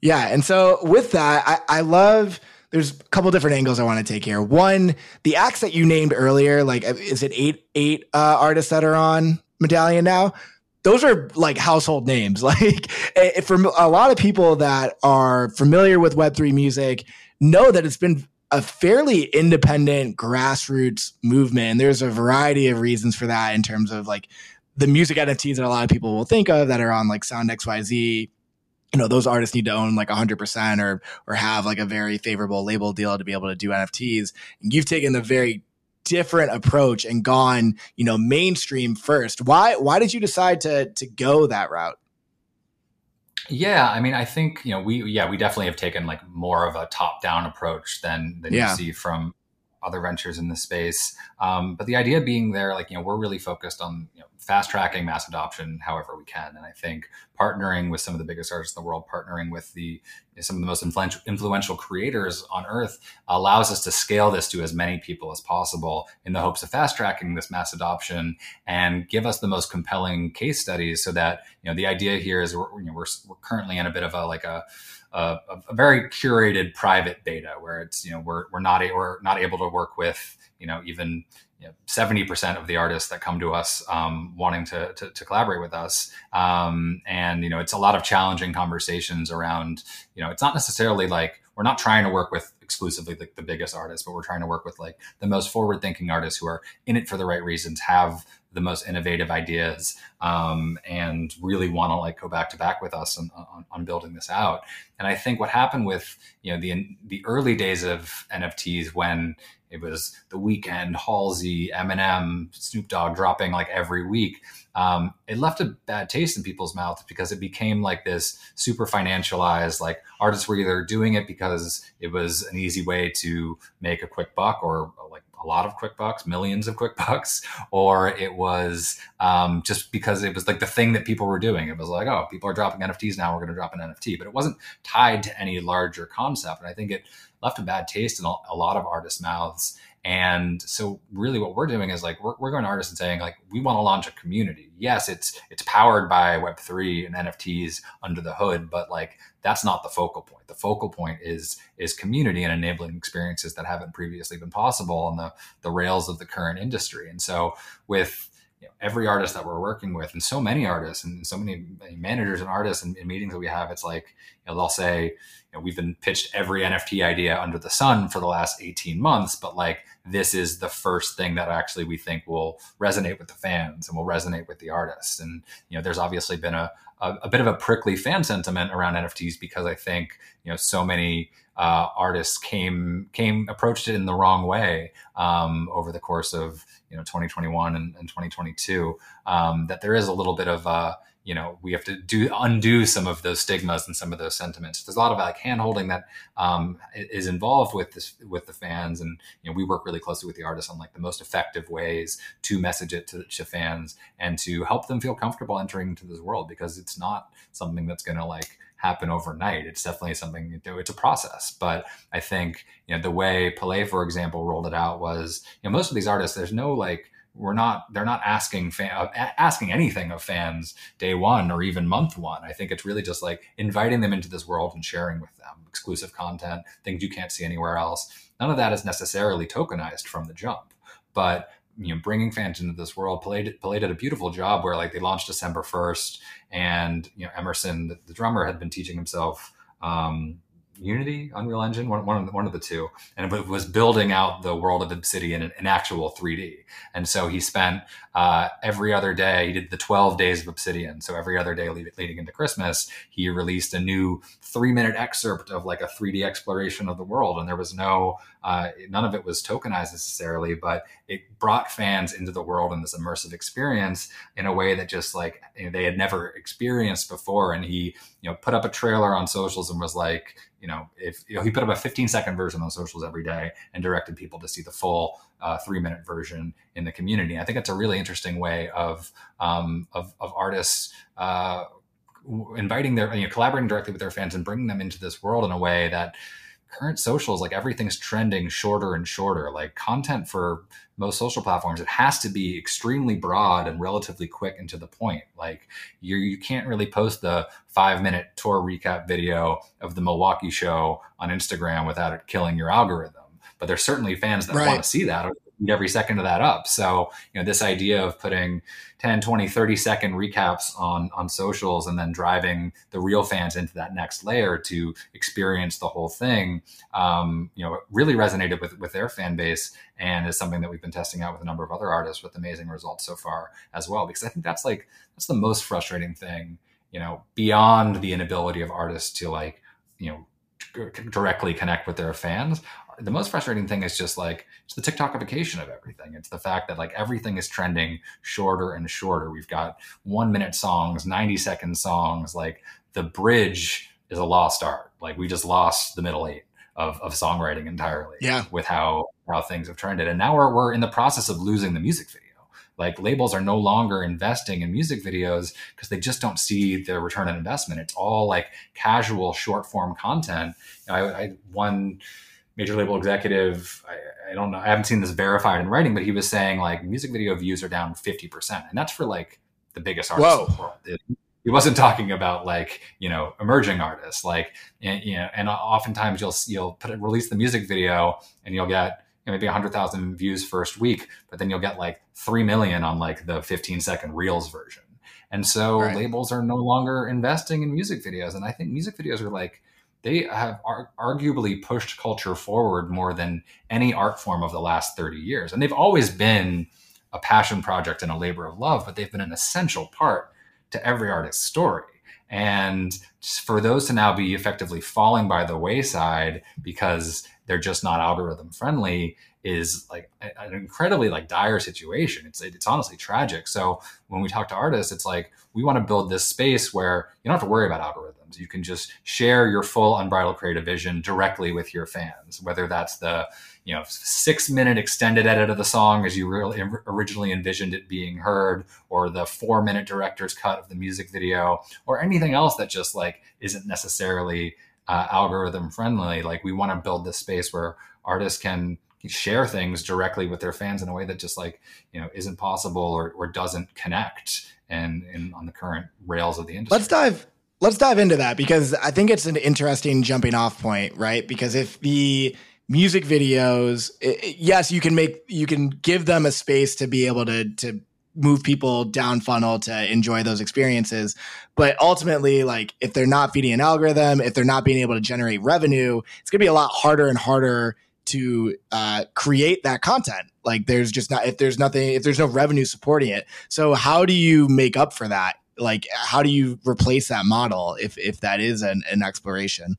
Yeah. And so with that, I, I love, there's a couple different angles I want to take here. One, the acts that you named earlier, like is it eight eight uh, artists that are on Medallion now? Those are like household names. [laughs] Like for a lot of people that are familiar with Web three music, know that it's been a fairly independent grassroots movement. And there's a variety of reasons for that in terms of like the music NFTs that a lot of people will think of that are on like Sound XYZ you know those artists need to own like 100% or or have like a very favorable label deal to be able to do nfts and you've taken a very different approach and gone you know mainstream first. Why why did you decide to to go that route? Yeah, I mean, I think you know we yeah we definitely have taken like more of a top down approach than than yeah. you see from other ventures in the space. Um, but the idea being there, like you know, we're really focused on you know, fast tracking mass adoption however we can, and I think partnering with some of the biggest artists in the world, partnering with the some of the most influential, influential creators on earth allows us to scale this to as many people as possible in the hopes of fast tracking this mass adoption and give us the most compelling case studies so that you know the idea here is we're, you know, we're, we're currently in a bit of a like a a, a, very curated private beta where it's you know we're we're not a, we're not able to work with you know even seventy percent of the artists that come to us um, wanting to, to, to collaborate with us, um, and you know it's a lot of challenging conversations around you know it's not necessarily like we're not trying to work with exclusively like the biggest artists, but we're trying to work with like the most forward thinking artists who are in it for the right reasons, have the most innovative ideas um, and really want to like go back to back with us on, on, on, building this out. And I think what happened with you know the the early days of NFTs when it was the Weeknd, Halsey, Eminem, Snoop Dogg dropping like every week. Um, it left a bad taste in people's mouths because it became like this super financialized. Like artists were either doing it because it was an easy way to make a quick buck or like a lot of quick bucks, millions of quick bucks, [laughs] or it was um, just because it was like the thing that people were doing. It was like, oh, people are dropping NFTs now, we're going to drop an NFT, but it wasn't tied to any larger concept. And I think it left a bad taste in a lot of artists' mouths. And so really what we're doing is like we're, we're going to artists and saying like we want to launch a community. Yes, it's it's powered by web3 and NFTs under the hood, but like that's not the focal point. The focal point is is community and enabling experiences that haven't previously been possible on the the rails of the current industry. And so with you know, every artist that we're working with and so many artists and so many managers and artists and, meetings that we have, it's like, you know, they'll say, you know, we've been pitched every NFT idea under the sun for the last 18 months, but like this is the first thing that actually we think will resonate with the fans and will resonate with the artists. And, you know, there's obviously been a, a, a bit of a prickly fan sentiment around NFTs because I think, you know, so many uh, artists came came approached it in the wrong way um, over the course of you know 2021 and, and 2022 um, that there is a little bit of uh, you know we have to do undo some of those stigmas and some of those sentiments there's a lot of like hand holding that um, is involved with this with the fans and you know we work really closely with the artists on like the most effective ways to message it to, to fans and to help them feel comfortable entering into this world because it's not something that's going to like happen overnight. It's definitely something you do. It's a process. But I think, you know, the way Palaye, for example, rolled it out was, you know, most of these artists, there's no like, we're not, they're not asking fan, uh, asking anything of fans day one or even month one. I think it's really just like inviting them into this world and sharing with them exclusive content, things you can't see anywhere else. None of that is necessarily tokenized from the jump, but you know bringing fans into this world played played did a beautiful job where like they launched december 1st and you know emerson the, the drummer had been teaching himself um, Unity, Unreal Engine, one, one, of the, one of the two, and it was building out the world of Obsidian in, in actual 3D. And so he spent uh, every other day, he did the 12 days of Obsidian. So every other day leading into Christmas, he released a new three minute excerpt of like a 3D exploration of the world. And there was no, uh, none of it was tokenized necessarily, but it brought fans into the world in this immersive experience in a way that just like they had never experienced before. And he, you know, put up a trailer on socials and was like, you know, if you know, he put up a 15 second version on socials every day and directed people to see the full uh, three minute version in the community. I think it's a really interesting way of um, of, of, artists uh, inviting their you know collaborating directly with their fans and bringing them into this world in a way that current socials like everything's trending shorter and shorter. Like content for most social platforms it has to be extremely broad and relatively quick and to the point. Like you you can't really post the 5 minute tour recap video of the Milwaukee show on Instagram without it killing your algorithm. But there's certainly fans that right. want to see that every second of that up. So, you know, this idea of putting 10, 20, 30 second recaps on, on socials and then driving the real fans into that next layer to experience the whole thing, um, you know, really resonated with, with their fan base and is something that we've been testing out with a number of other artists with amazing results so far as well. Because I think that's like, that's the most frustrating thing, you know, beyond the inability of artists to like, you know, directly connect with their fans the most frustrating thing is just like it's the TikTokification of everything. It's the fact that like everything is trending shorter and shorter. We've got one minute songs, 90 second songs. Like the bridge is a lost art. Like we just lost the middle eight of, of songwriting entirely. Yeah. With how how things have trended. And now we're we're in the process of losing the music video. like labels are no longer investing in music videos because they just don't see the return on investment. It's all like casual short form content. You know, I, I one major label executive, I, I, don't know, I haven't seen this verified in writing, but he was saying like music video views are down 50%. And that's for like the biggest artists Whoa. in the world. It, he wasn't talking about like you know emerging artists like you know and oftentimes you'll you'll put it, release the music video and you'll get you know, maybe 100,000 views first week but then you'll get like 3 million on like the 15 second reels version and so right. labels are no longer investing in music videos and i think music videos are like they have ar- arguably pushed culture forward more than any art form of the last 30 years. And they've always been a passion project and a labor of love, but they've been an essential part to every artist's story. And for those to now be effectively falling by the wayside because they're just not algorithm friendly is like an incredibly like dire situation. It's it's honestly tragic. So when we talk to artists, it's like we want to build this space where you don't have to worry about algorithms. You can just share your full unbridled creative vision directly with your fans, whether that's the you know six minute extended edit of the song as you really originally envisioned it being heard, or the four minute director's cut of the music video, or anything else that just like isn't necessarily uh, algorithm friendly. Like we want to build this space where artists can share things directly with their fans in a way that just like you know isn't possible or, or doesn't connect and, and on the current rails of the industry let's dive let's dive into that because i think it's an interesting jumping off point right because if the music videos it, yes you can make you can give them a space to be able to to move people down funnel to enjoy those experiences but ultimately like if they're not feeding an algorithm if they're not being able to generate revenue it's going to be a lot harder and harder to uh, create that content. Like there's just not if there's nothing if there's no revenue supporting it. So how do you make up for that? Like how do you replace that model if if that is an, an exploration?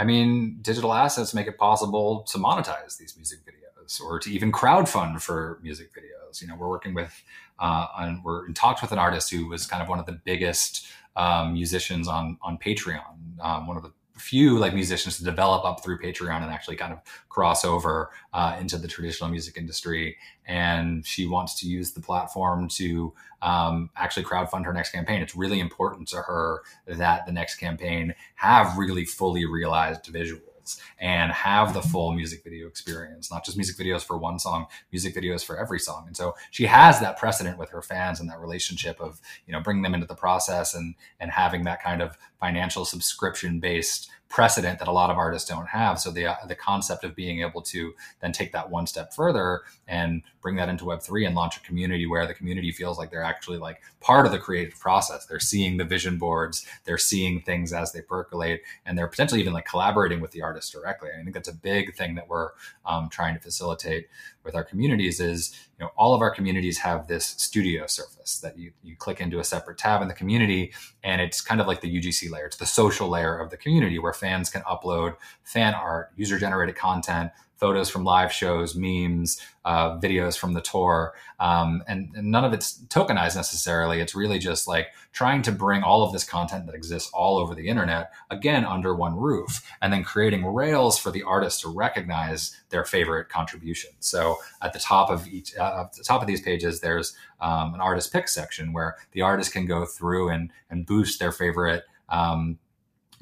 I mean, digital assets make it possible to monetize these music videos or to even crowdfund for music videos. You know, we're working with uh, and we're in talks with an artist who was kind of one of the biggest um, musicians on on Patreon, um, one of the few like musicians to develop up through Patreon and actually kind of cross over uh, into the traditional music industry. And she wants to use the platform to um, actually crowdfund her next campaign. It's really important to her that the next campaign have really fully realized visuals and have the full music video experience, not just music videos for one song, music videos for every song. And so she has that precedent with her fans and that relationship of, you know, bringing them into the process and and having that kind of financial subscription based precedent that a lot of artists don't have. So the the concept of being able to then take that one step further and bring that into Web three and launch a community where the community feels like they're actually like part of the creative process. They're seeing the vision boards, they're seeing things as they percolate, and they're potentially even like collaborating with the artist directly. I think that's a big thing that we're um, trying to facilitate with our communities is you know all of our communities have this studio surface that you, you click into a separate tab in the community and it's kind of like the UGC layer. It's the social layer of the community where fans can upload fan art user generated content photos from live shows, memes, uh, videos from the tour, um, and, and, none of it's tokenized necessarily. It's really just like trying to bring all of this content that exists all over the internet again under one roof, and then creating rails for the artists to recognize their favorite contributions. So at the top of each, uh, at the top of these pages, there's um, an artist pick section where the artist can go through and and boost their favorite. Um,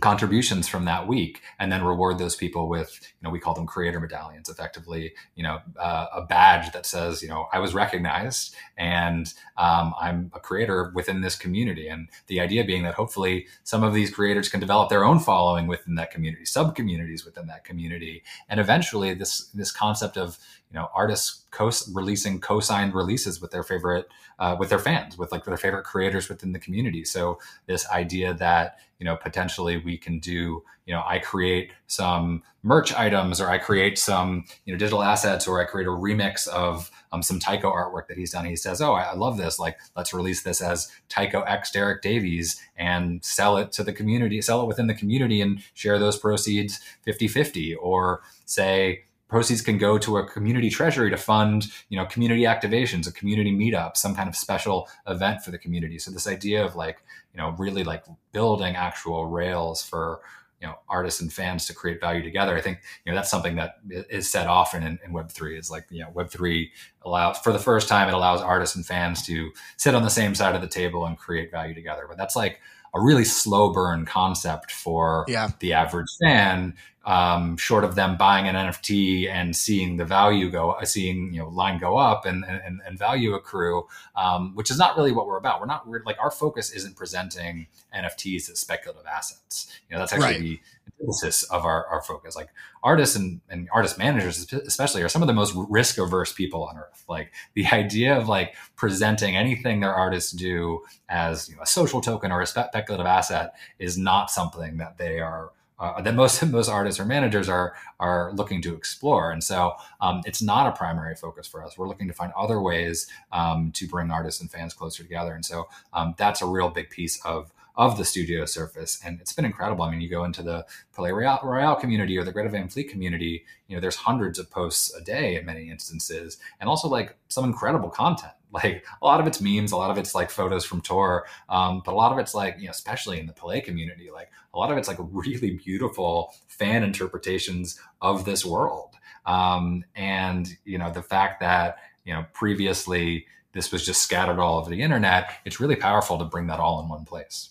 contributions from that week and then reward those people with you know we call them creator medallions effectively you know uh, a badge that says you know i was recognized and um, i'm a creator within this community. And the idea being that hopefully some of these creators can develop their own following within that community sub communities within that community. And eventually this this concept of you know artists co- releasing co-signed releases with their favorite uh, with their fans with like their favorite creators within the community. So this idea that you know potentially we can do you know i create some merch items or i create some you know digital assets or i create a remix of um, some tycho artwork that he's done he says oh I, I love this. Like let's release this as tycho x derek davies and sell it to the community sell it within the community and share those proceeds 50 50 or say proceeds can go to a community treasury to fund you know community activations a community meetup some kind of special event for the community so this idea of like you know really like building actual rails for you know artists and fans to create value together i think you know that's something that is said often in, in web 3 is like you know web 3 allows for the first time it allows artists and fans to sit on the same side of the table and create value together but that's like a really slow burn concept for yeah. the average fan um, short of them buying an NFT and seeing the value go, uh, seeing you know line go up and and, and value accrue, um, which is not really what we're about. We're not we're like our focus isn't presenting NFTs as speculative assets. You know that's actually right. the antithesis of our, our focus. Like artists and, and artist managers, especially, are some of the most risk averse people on earth. Like the idea of like presenting anything their artists do as you know, a social token or a speculative asset is not something that they are uh, that most [laughs] most artists or managers are are looking to explore. And so um, it's not a primary focus for us. We're looking to find other ways um, to bring artists and fans closer together. And so um, that's a real big piece of of the studio surface. And it's been incredible. I mean, you go into the Palaye Royale, community or the Greta Van Fleet community, you know, there's hundreds of posts a day in many instances, and also like some incredible content. Like a lot of it's memes, a lot of it's like photos from tour, um, but a lot of it's like, you know, especially in the Palaye community, like a lot of it's like really beautiful fan interpretations of this world. Um, and, you know, the fact that, you know, previously this was just scattered all over the internet, it's really powerful to bring that all in one place.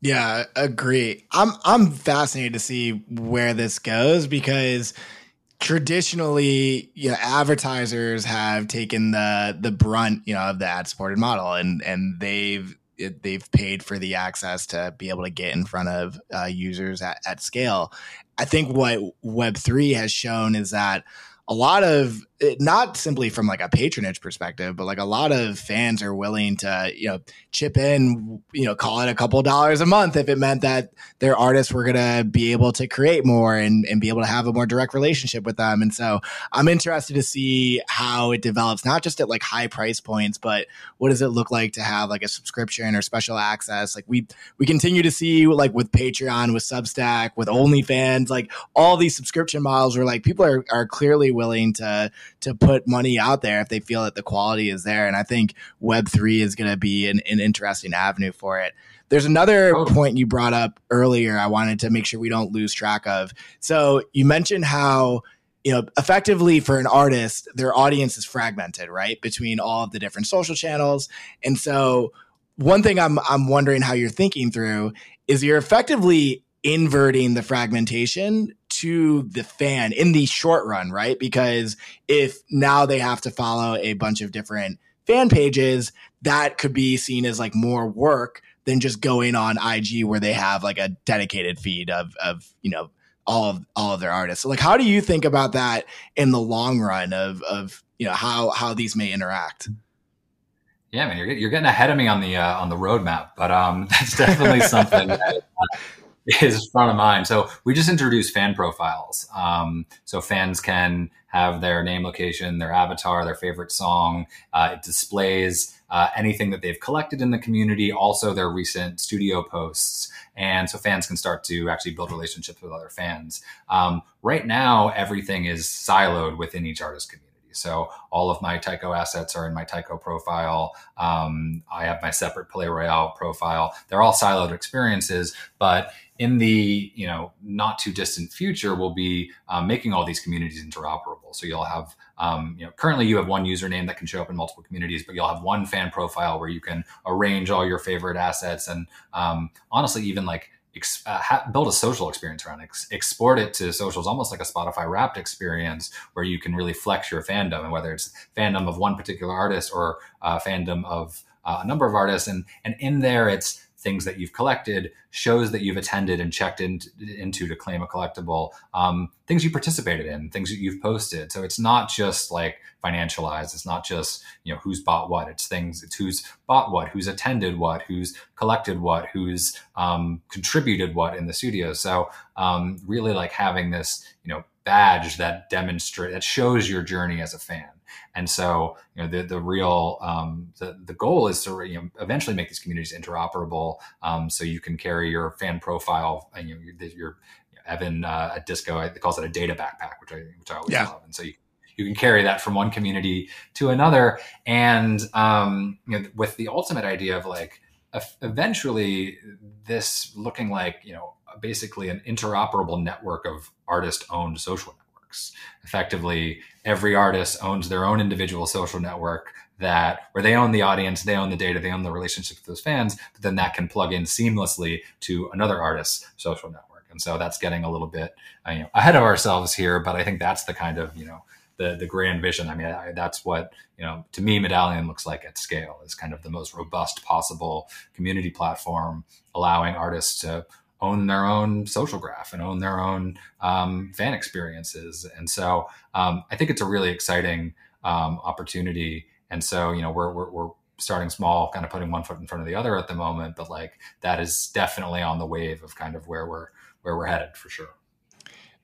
Yeah, agree. I'm I'm fascinated to see where this goes because traditionally, you know, advertisers have taken the the brunt, you know, of the ad supported model, and and they've they've paid for the access to be able to get in front of uh, users at, at scale. I think what Web three has shown is that a lot of eh, not simply from like a patronage perspective, but like a lot of fans are willing to, you know, chip in, you know, call it a couple dollars a month if it meant that their artists were to be able to create more and, and be able to have a more direct relationship with them. And so I'm interested to see how it develops, not just at like high price points, but what does it look like to have like a subscription or special access? Like we, we continue to see like with Patreon, with Substack, with OnlyFans, like all these subscription models where like people are, are clearly willing to, to put money out there if they feel that the quality is there. And I think Web three is going to be an, an interesting avenue for it. There's another oh. point you brought up earlier. I wanted to make sure we don't lose track of. So you mentioned how you know effectively for an artist their audience is fragmented right between all of the different social channels and so one thing i'm i'm wondering how you're thinking through is you're effectively inverting the fragmentation to the fan in the short run, right? Because if now they have to follow a bunch of different fan pages, that could be seen as like more work than just going on IG where they have like a dedicated feed of of, you know, all of all of their artists. So like how do you think about that in the long run of of, you know, how how these may interact? Yeah, man, you're, you're getting ahead of me on the uh, on the roadmap, but um, [laughs] that's definitely something that uh, [laughs] is front of mind. So we just introduced fan profiles. Um, so fans can have their name, location, their avatar, their favorite song. Uh, it displays uh, anything that they've collected in the community, also their recent studio posts. And so fans can start to actually build relationships with other fans. Um, right now, everything is siloed within each artist community. So all of my Tycho assets are in my Tycho profile. Um, I have my separate Palaye Royale profile. They're all siloed experiences, but in the you know not too distant future, we'll be um, making all these communities interoperable. So you'll have um, you know currently you have one username that can show up in multiple communities, but you'll have one fan profile where you can arrange all your favorite assets and um, honestly even like ex- uh, ha- build a social experience around it, ex- export it to socials, almost like a Spotify Wrapped experience where you can really flex your fandom, and whether it's fandom of one particular artist or uh, fandom of uh, a number of artists, and and in there it's things that you've collected, shows that you've attended and checked in, into to claim a collectible, um, things you participated in, things that you've posted. So it's not just like financialized. It's not just you know who's bought what. It's things. It's who's bought what, who's attended what, who's collected what, who's um, contributed what in the studio. So um, really like having this you know badge that demonstrate that shows your journey as a fan. And so, you know, the the real um, the the goal is to you know, eventually make these communities interoperable, um, so you can carry your fan profile and you know, your, your Evan uh, at Disco calls it a data backpack, which I which I always yeah. love. And so you you can carry that from one community to another, and um, you know, with the ultimate idea of like eventually this looking like you know basically an interoperable network of artist owned social networks. Effectively, every artist owns their own individual social network that where they own the audience, they own the data, they own the relationship with those fans, but then that can plug in seamlessly to another artist's social network. And so that's getting a little bit uh, you know, ahead of ourselves here, but I think that's the kind of, you know, the, the grand vision. I mean, I, that's what, you know, to me, Medallion looks like at scale is kind of the most robust possible community platform, allowing artists to own their own social graph and own their own um, fan experiences. And so um, I think it's a really exciting um, opportunity and so, you know, we're, we're, we're starting small, kind of putting one foot in front of the other at the moment, but like that is definitely on the wave of kind of where we're, where we're headed for sure.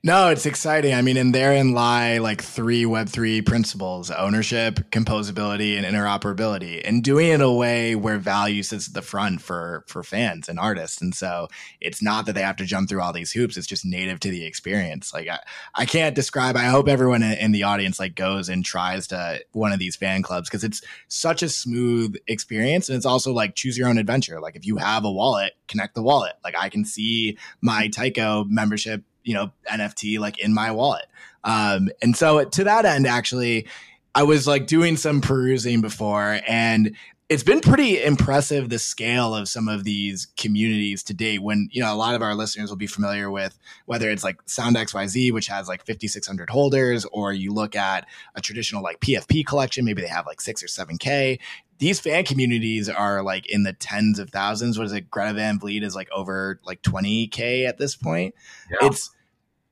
No, it's exciting. I mean, and therein lie like three Web3 principles ownership, composability, and interoperability, and doing it in a way where value sits at the front for, for fans and artists. And so it's not that they have to jump through all these hoops, it's just native to the experience. Like, I, I can't describe, I hope everyone in the audience like goes and tries to one of these fan clubs because it's such a smooth experience. And it's also like choose your own adventure. Like, if you have a wallet, connect the wallet. Like, I can see my Tycho membership you know NFT like in my wallet. Um, and so to that end, actually, I was like doing some perusing before, and it's been pretty impressive the scale of some of these communities to date. When you know a lot of our listeners will be familiar with whether it's like Sound XYZ, which has like 5,600 holders, or you look at a traditional like PFP collection, maybe they have like six or seven K these fan communities are like in the tens of thousands. What is it? Greta Van Fleet is like over like 20K at this point. Yeah. It's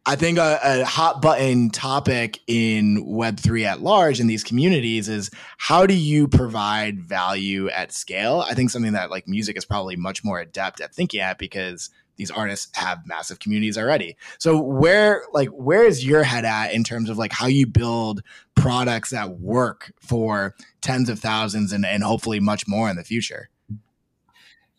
I think a, a, hot button topic in Web3 at large in these communities is how do you provide value at scale? I think something that like music is probably much more adept at thinking at because these artists have massive communities already. So where like where is your head at in terms of like how you build products that work for tens of thousands and, and hopefully much more in the future?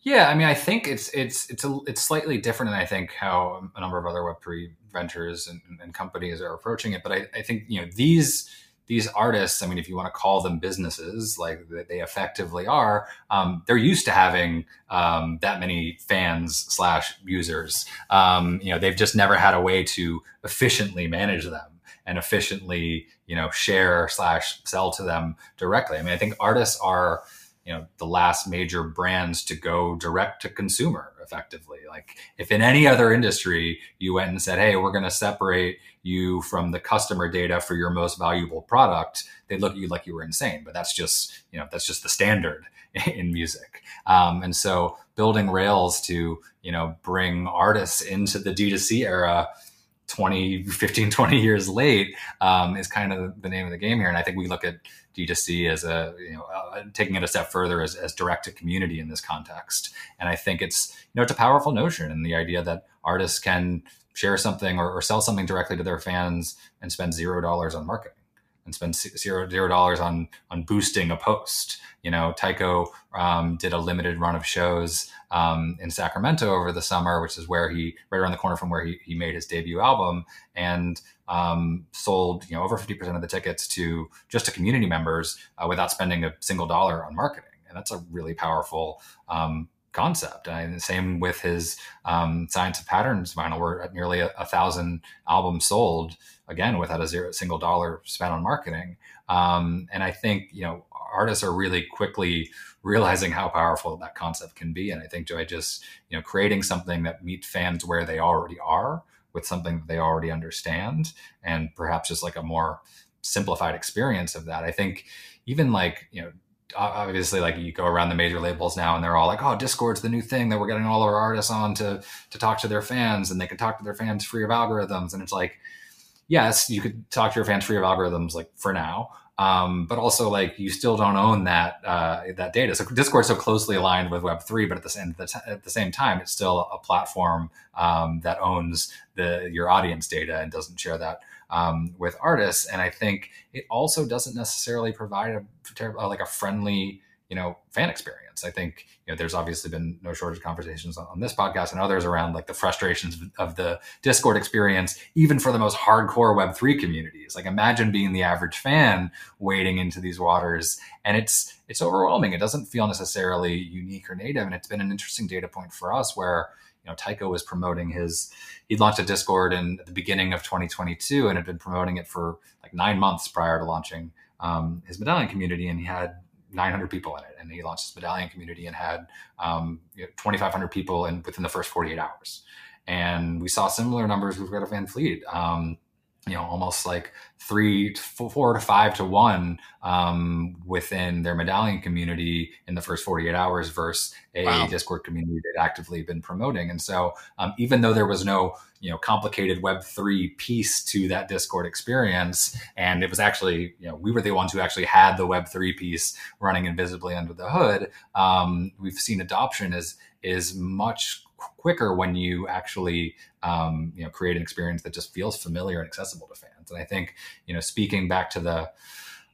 Yeah, I mean, I think it's it's it's a it's slightly different than I think how a number of other Web three ventures and, and, companies are approaching it. But I, I think you know these these artists. I mean, if you want to call them businesses, like they effectively are, um, they're used to having um, that many fans slash users. Um, you know, they've just never had a way to efficiently manage them and efficiently, you know, share slash sell to them directly. I mean, I think artists are you know the last major brands to go direct to consumer effectively. Like if in any other industry you went and said hey we're going to separate you from the customer data for your most valuable product they'd look at you like you were insane but that's just you know that's just the standard [laughs] in music. Um, and so building rails to you know bring artists into the d2c era 20 15 20 years late um, is kind of the name of the game here. And i think we look at D2C as a you know uh, taking it a step further as, as direct to community in this context. And I think it's you know it's a powerful notion, and the idea that artists can share something or, or sell something directly to their fans and spend zero dollars on marketing and spend zero zero dollars on on boosting a post. You know, Tycho um, did a limited run of shows um, in Sacramento over the summer, which is where he right around the corner from where he, he made his debut album, and um, sold you know over fifty percent of the tickets to just to community members uh, without spending a single dollar on marketing, and that's a really powerful um, concept. And the same with his um, Science of Patterns vinyl, we're at nearly a, a, thousand albums sold, again, without a zero single dollar spent on marketing. Um, and I think, you know, artists are really quickly realizing how powerful that concept can be. And I think by just, you know, creating something that meets fans where they already are with something that they already understand and perhaps just like a more simplified experience of that. I think even like, you know, obviously like you go around the major labels now and they're all like oh discord's the new thing that we're getting all of our artists on to to talk to their fans and they can talk to their fans free of algorithms and it's like yes you could talk to your fans free of algorithms like for now um, but also like you still don't own that uh, that data so discord's so closely aligned with web3 but at the same at the same time it's still a platform um, that owns the your audience data and doesn't share that um, with artists. And I think it also doesn't necessarily provide a like a friendly you know fan experience. I think you know there's obviously been no shortage of conversations on, on this podcast and others around like the frustrations of the Discord experience, even for the most hardcore Web three communities. Like imagine being the average fan wading into these waters, and it's it's overwhelming. It doesn't feel necessarily unique or native, and it's been an interesting data point for us where you know, Tycho was promoting his, he launched a Discord in the beginning of 2022 and had been promoting it for like nine months prior to launching um, his medallion community. And he had 900 people in it. And he launched his medallion community and had um, you know, 2,500 people in within the first 48 hours. And we saw similar numbers with Greta Van Fleet. Um, you know, almost like three, four to five to one um, within their medallion community in the first 48 hours versus a wow. Discord community that actively been promoting. And so, um, even though there was no, you know, complicated Web3 piece to that Discord experience, and it was actually, you know, we were the ones who actually had the Web3 piece running invisibly under the hood, um, we've seen adoption is, is much quicker when you actually um, you know create an experience that just feels familiar and accessible to fans. And I think you know speaking back to the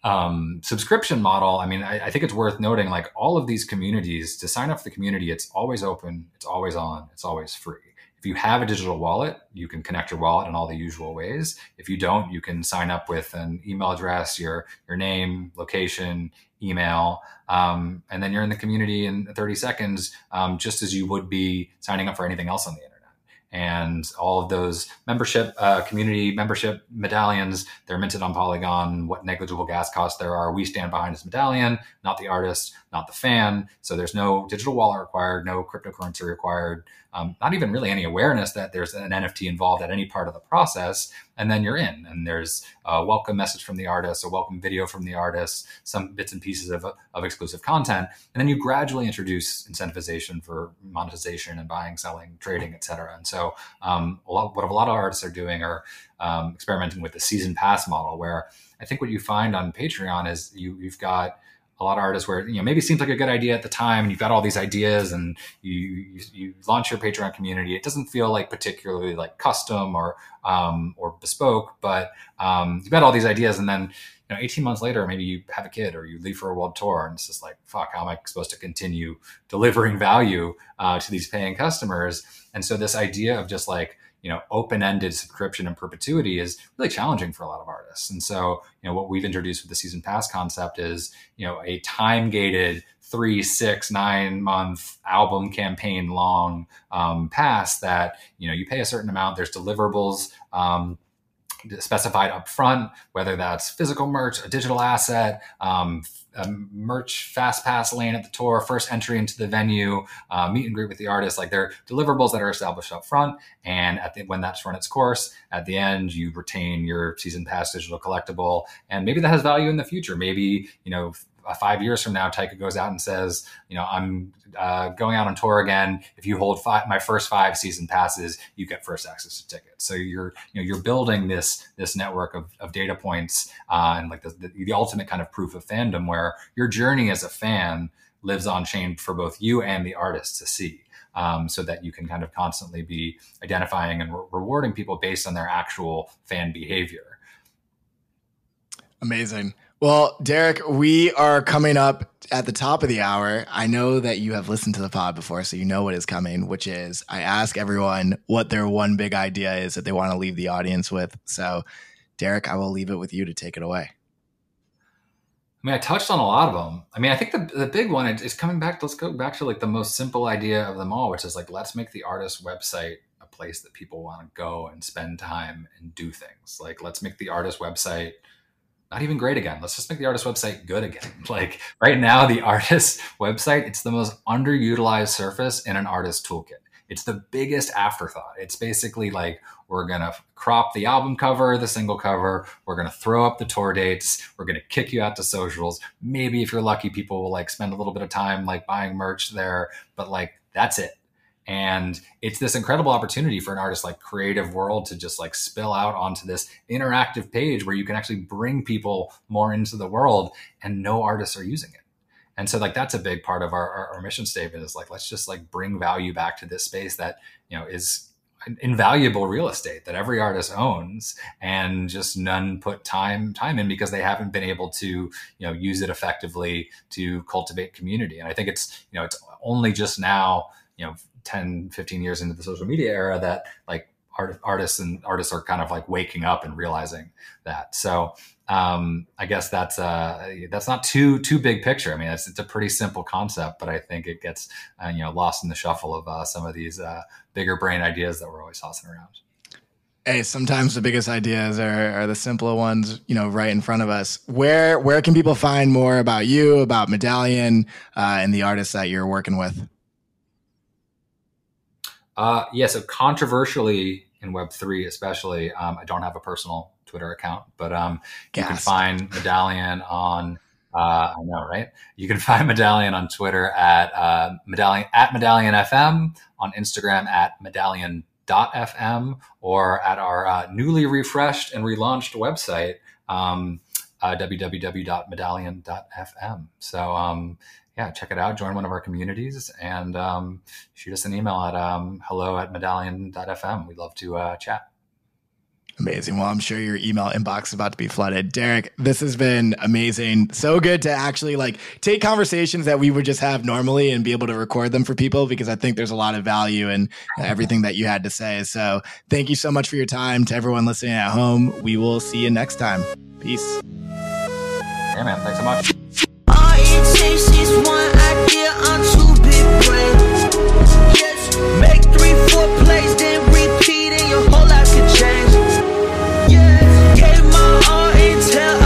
um, subscription model, I mean, I, I, think it's worth noting like all of these communities to sign up for the community, it's always open, it's always on, it's always free. If you have a digital wallet, you can connect your wallet in all the usual ways. If you don't, you can sign up with an email address, your your name, location, email, um, and then you're in the community in 30 seconds, um, just as you would be signing up for anything else on the internet. And all of those membership uh, community membership medallions they're minted on polygon. What negligible gas costs there are we stand behind this medallion not the artist not the fan. So there's no digital wallet required no cryptocurrency required um, not even really any awareness that there's an nft involved at any part of the process and then you're in. And there's a welcome message from the artist a welcome video from the artist some bits and pieces of, of exclusive content. And then you gradually introduce incentivization for monetization and buying selling trading etc and so um, a lot, what a lot of artists are doing are um, experimenting with the season pass model where i think what you find on patreon is you, you've got a lot of artists where you know maybe it seems like a good idea at the time and you've got all these ideas and you you, you launch your patreon community. It doesn't feel like particularly like custom or um, or bespoke but um, you've got all these ideas and then you know 18 months later maybe you have a kid or you leave for a world tour and it's just like fuck how am i supposed to continue delivering value uh, to these paying customers? And so this idea of just like you know open-ended subscription and perpetuity is really challenging for a lot of artists. And so you know what we've introduced with the season pass concept is you know a time gated three six nine month album campaign long um, pass that you know you pay a certain amount there's deliverables um, specified up front, whether that's physical merch, a digital asset, um, a merch fast pass lane at the tour, first entry into the venue, uh, meet and greet with the artist. Like they're deliverables that are established up front. And at the, when that's run its course, at the end, you retain your season pass digital collectible. And maybe that has value in the future. Maybe, you know, five years from now, Tycho goes out and says, you know, I'm uh, going out on tour again. If you hold five, my first five season passes, you get first access to tickets. So you're, you know, you're building this this network of, of data points uh, and like the, the, the ultimate kind of proof of fandom, where your journey as a fan lives on chain for both you and the artist to see. Um, so that you can kind of constantly be identifying and re- rewarding people based on their actual fan behavior. Amazing. Well, Derek, we are coming up at the top of the hour. I know that you have listened to the pod before, so you know what is coming, which is I ask everyone what their one big idea is that they want to leave the audience with. So, Derek, I will leave it with you to take it away. I mean, I touched on a lot of them. I mean, I think the, the big one is coming back. Let's go back to like the most simple idea of them all, which is like, let's make the artist website a place that people want to go and spend time and do things. Like, let's make the artist website – not even great again. Let's just make the artist website good again. [laughs] Like right now, the [laughs] artist website, it's the most underutilized surface in an artist toolkit. It's the biggest afterthought. It's basically like we're to crop the album cover, the single cover. We're to throw up the tour dates. We're to kick you out to socials. Maybe if you're lucky, people will like spend a little bit of time like buying merch there, but like that's it. And it's this incredible opportunity for an artist like Creative World to just like spill out onto this interactive page where you can actually bring people more into the world and no artists are using it. And so like that's a big part of our, our, our mission statement is like let's just like bring value back to this space that you know is invaluable real estate that every artist owns and just none put time time in because they haven't been able to you know use it effectively to cultivate community and i think it's you know it's only just now you know 10 15 years into the social media era that like art, artists and artists are kind of like waking up and realizing that. So um, I guess that's uh, that's not too too big picture. I mean, it's, it's a pretty simple concept, but I think it gets uh, you know lost in the shuffle of uh, some of these uh, bigger brain ideas that we're always tossing around. Hey, sometimes the biggest ideas are, are the simpler ones, you know, right in front of us. Where where can people find more about you, about Medallion, uh, and the artists that you're working with? Uh, yeah, so controversially in Web three, especially, um, I don't have a personal Twitter account, but um, you can find Medallion on. Uh, I know, right? You can [laughs] find Medallion on Twitter at uh, Medallion at Medallion FM, on Instagram at Medallion FM, or at our uh, newly refreshed and relaunched website, um, uh, www.medallion.fm. So um, yeah, check it out. Join one of our communities and um, shoot us an email at um, hello at medallion.fm. We'd love to uh, chat. Amazing. Well, I'm sure your email inbox is about to be flooded. Derek, this has been amazing. So good to actually like take conversations that we would just have normally and be able to record them for people because I think there's a lot of value in everything that you had to say. So thank you so much for your time. To everyone listening at home, we will see you next time. Peace. Yeah, man. Thanks so much. Plays, then repeat, and your whole life could change. Yeah. Gave my all and tell